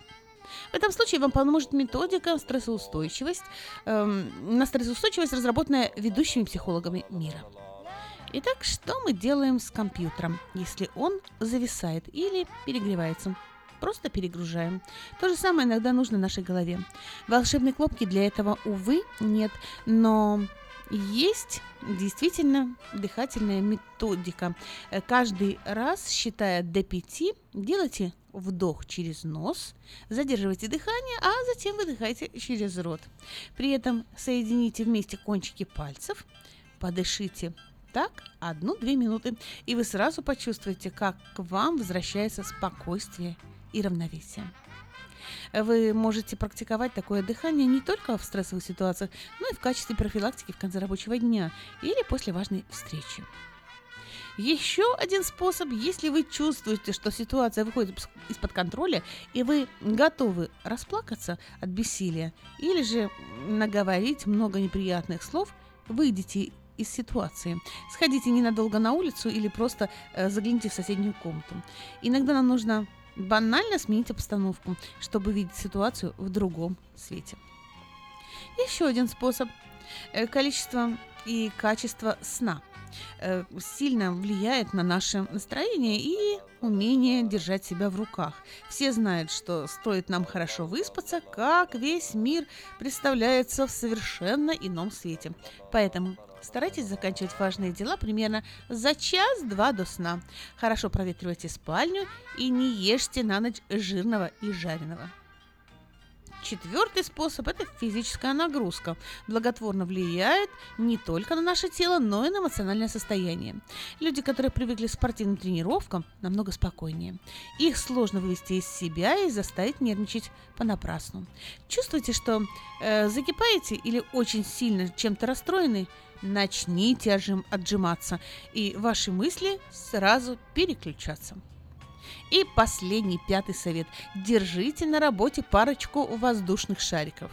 В этом случае вам поможет методика стрессоустойчивость, эм, на стрессоустойчивость, разработанная ведущими психологами мира. Итак, что мы делаем с компьютером, если он зависает или перегревается? Просто перегружаем. То же самое иногда нужно нашей голове. Волшебной кнопки для этого, увы, нет, но есть действительно дыхательная методика. Э, Каждый раз, считая до пяти, делайте вдох через нос, задерживайте дыхание, а затем выдыхайте через рот. При этом соедините вместе кончики пальцев, подышите так одну-две минуты, и вы сразу почувствуете, как к вам возвращается спокойствие и равновесие. Вы можете практиковать такое дыхание не только в стрессовых ситуациях, но и в качестве профилактики в конце рабочего дня или после важной встречи. Еще один способ, если вы чувствуете, что ситуация выходит из- из-под контроля, и вы готовы расплакаться от бессилия, или же наговорить много неприятных слов, выйдите из ситуации. Сходите ненадолго на улицу или просто э, загляните в соседнюю комнату. Иногда нам нужно банально сменить обстановку, чтобы видеть ситуацию в другом свете. Еще один способ. Э, Количество и качество сна сильно влияет на наше настроение и умение держать себя в руках. Все знают, что стоит нам хорошо выспаться, как весь мир представляется в совершенно ином свете. Поэтому Старайтесь заканчивать важные дела примерно за час-два до сна. Хорошо проветривайте спальню и не ешьте на ночь жирного и жареного. Четвертый способ – это физическая нагрузка. Благотворно влияет не только на наше тело, но и на эмоциональное состояние. Люди, которые привыкли к спортивным тренировкам, намного спокойнее. Их сложно вывести из себя и заставить нервничать понапрасну. Чувствуете, что э, закипаете или очень сильно чем-то расстроены? Начните отжим- отжиматься, и ваши мысли сразу переключатся. И последний, пятый совет. Держите на работе парочку воздушных шариков.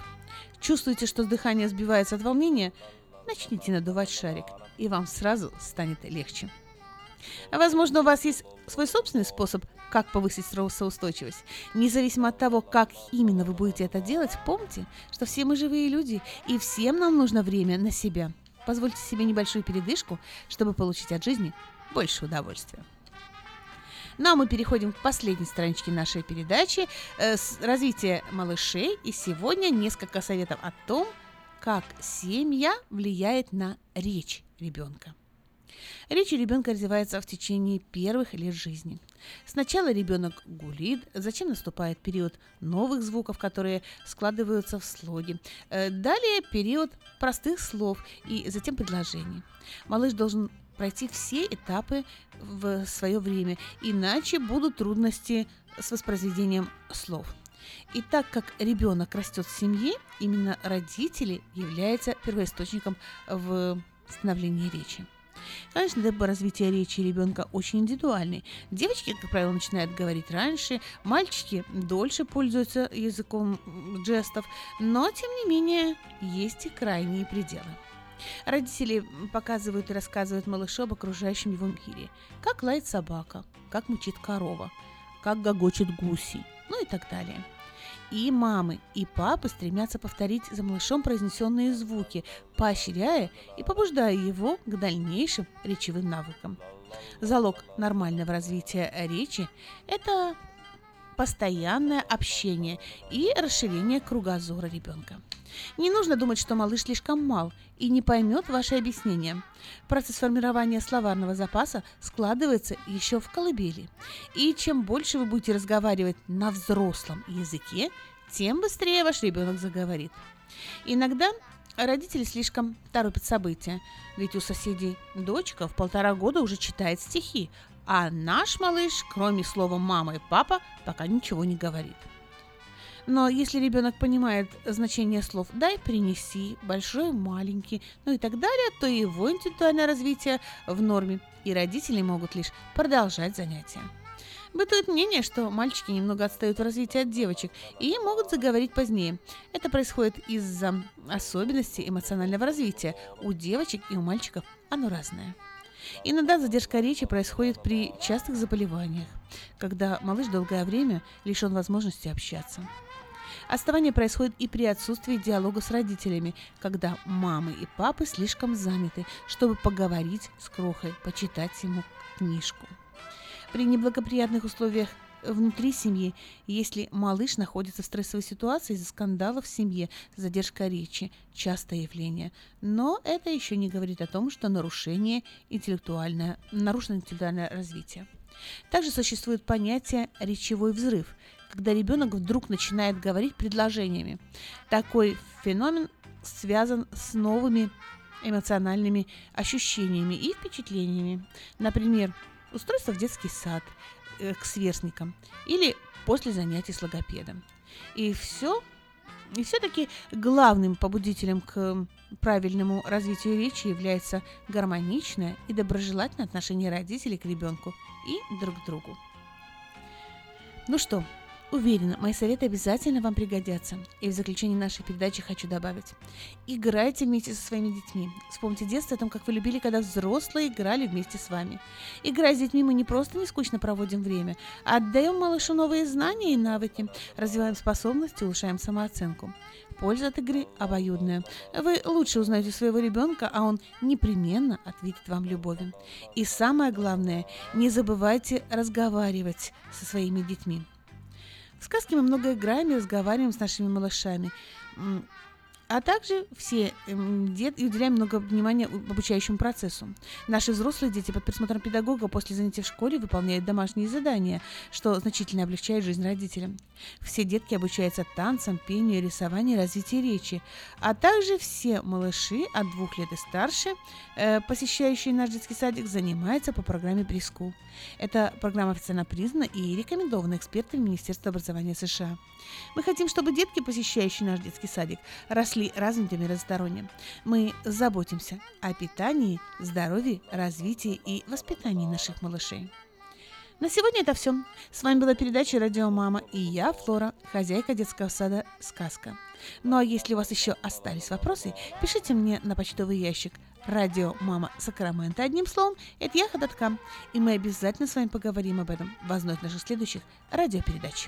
Чувствуете, что дыхание сбивается от волнения? Начните надувать шарик, и вам сразу станет легче. Возможно, у вас есть свой собственный способ как повысить стрессоустойчивость. Независимо от того, как именно вы будете это делать, помните, что все мы живые люди, и всем нам нужно время на себя. Позвольте себе небольшую передышку, чтобы получить от жизни больше удовольствия. Ну а мы переходим к последней страничке нашей передачи э, с развитие малышей. И сегодня несколько советов о том, как семья влияет на речь ребенка. Речь ребенка развивается в течение первых лет жизни. Сначала ребенок гулит, затем наступает период новых звуков, которые складываются в слоги. Э, Далее период простых слов и затем предложений. Малыш должен пройти все этапы в свое время, иначе будут трудности с воспроизведением слов. И так как ребенок растет в семье, именно родители являются первоисточником в становлении речи. Конечно, темп развития речи ребенка очень индивидуальный. Девочки, как правило, начинают говорить раньше, мальчики дольше пользуются языком жестов, но, тем не менее, есть и крайние пределы. Родители показывают и рассказывают малышу об окружающем его мире. Как лает собака, как мучит корова, как гогочет гуси, ну и так далее. И мамы, и папы стремятся повторить за малышом произнесенные звуки, поощряя и побуждая его к дальнейшим речевым навыкам. Залог нормального развития речи – это постоянное общение и расширение кругозора ребенка. Не нужно думать, что малыш слишком мал и не поймет ваши объяснения. Процесс формирования словарного запаса складывается еще в колыбели. И чем больше вы будете разговаривать на взрослом языке, тем быстрее ваш ребенок заговорит. Иногда родители слишком торопят события, ведь у соседей дочка в полтора года уже читает стихи, а наш малыш, кроме слова «мама» и «папа», пока ничего не говорит. Но если ребенок понимает значение слов «дай», «принеси», «большой», «маленький», ну и так далее, то его интеллектуальное развитие в норме, и родители могут лишь продолжать занятия. Бытует мнение, что мальчики немного отстают в развитии от девочек и могут заговорить позднее. Это происходит из-за особенностей эмоционального развития. У девочек и у мальчиков оно разное. Иногда задержка речи происходит при частых заболеваниях, когда малыш долгое время лишен возможности общаться. Отставание происходит и при отсутствии диалога с родителями, когда мамы и папы слишком заняты, чтобы поговорить с крохой, почитать ему книжку. При неблагоприятных условиях внутри семьи, если малыш находится в стрессовой ситуации из-за скандалов в семье, задержка речи – частое явление. Но это еще не говорит о том, что нарушение интеллектуальное, нарушено интеллектуальное развитие. Также существует понятие «речевой взрыв», когда ребенок вдруг начинает говорить предложениями. Такой феномен связан с новыми эмоциональными ощущениями и впечатлениями. Например, устройство в детский сад к сверстникам или после занятий с логопедом. И все и все-таки главным побудителем к правильному развитию речи является гармоничное и доброжелательное отношение родителей к ребенку и друг к другу. Ну что, Уверена, мои советы обязательно вам пригодятся. И в заключение нашей передачи хочу добавить. Играйте вместе со своими детьми. Вспомните детство о том, как вы любили, когда взрослые играли вместе с вами. Играя с детьми, мы не просто не скучно проводим время, а отдаем малышу новые знания и навыки, развиваем способности, улучшаем самооценку. Польза от игры обоюдная. Вы лучше узнаете своего ребенка, а он непременно ответит вам любовью. И самое главное, не забывайте разговаривать со своими детьми. В сказке мы много играем и разговариваем с нашими малышами. А также все эм, дет, и уделяем много внимания обучающему процессу. Наши взрослые дети под присмотром педагога после занятий в школе выполняют домашние задания, что значительно облегчает жизнь родителям. Все детки обучаются танцам, пению, рисованию, развитию речи. А также все малыши от двух лет и старше, э, посещающие наш детский садик, занимаются по программе Прискул. Эта программа официально признана и рекомендована экспертами Министерства образования США. Мы хотим, чтобы детки, посещающие наш детский садик, росли развитыми и разносторонне. Мы заботимся о питании, здоровье, развитии и воспитании наших малышей. На сегодня это все. С вами была передача «Радио Мама» и я, Флора, хозяйка детского сада «Сказка». Ну а если у вас еще остались вопросы, пишите мне на почтовый ящик Радио «Мама Сакраменто». Одним словом, это я, Ходоткам. И мы обязательно с вами поговорим об этом в одной из наших следующих радиопередач.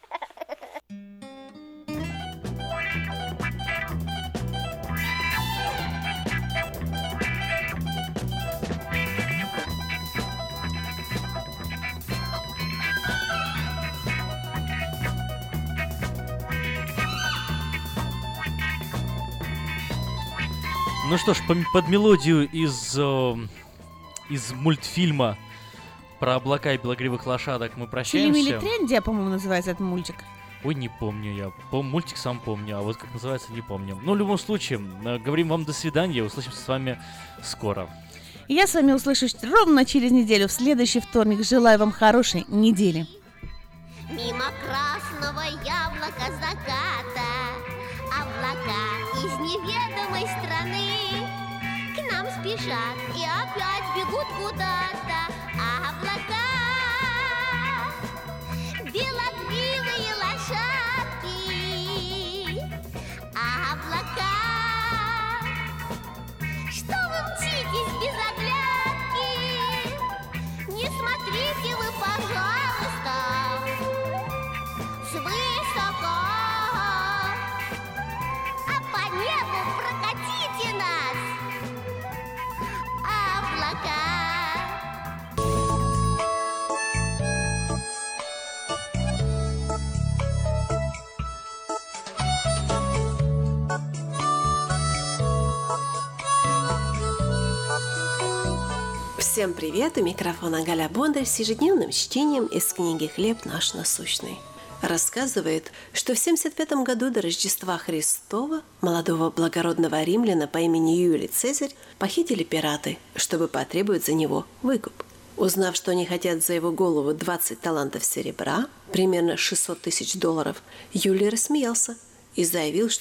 Ну что ж, под мелодию из, э, из мультфильма про облака и белогривых лошадок мы прощаемся. Телемилитрендия, по-моему, называется этот мультик. Ой, не помню я. По мультик сам помню, а вот как называется, не помню. Ну, в любом случае, э, говорим вам до свидания, услышимся с вами скоро. Я с вами услышусь ровно через неделю, в следующий вторник. Желаю вам хорошей недели. Мимо красного яблока заката Облака из неведомой страны. К нам спешат и опять бегут куда-то Всем привет! У микрофона Галя Бондарь с ежедневным чтением из книги «Хлеб наш насущный». Рассказывает, что в 75 году до Рождества Христова молодого благородного римляна по имени Юлий Цезарь похитили пираты, чтобы потребовать за него выкуп. Узнав, что они хотят за его голову 20 талантов серебра, примерно 600 тысяч долларов, Юлий рассмеялся и заявил, что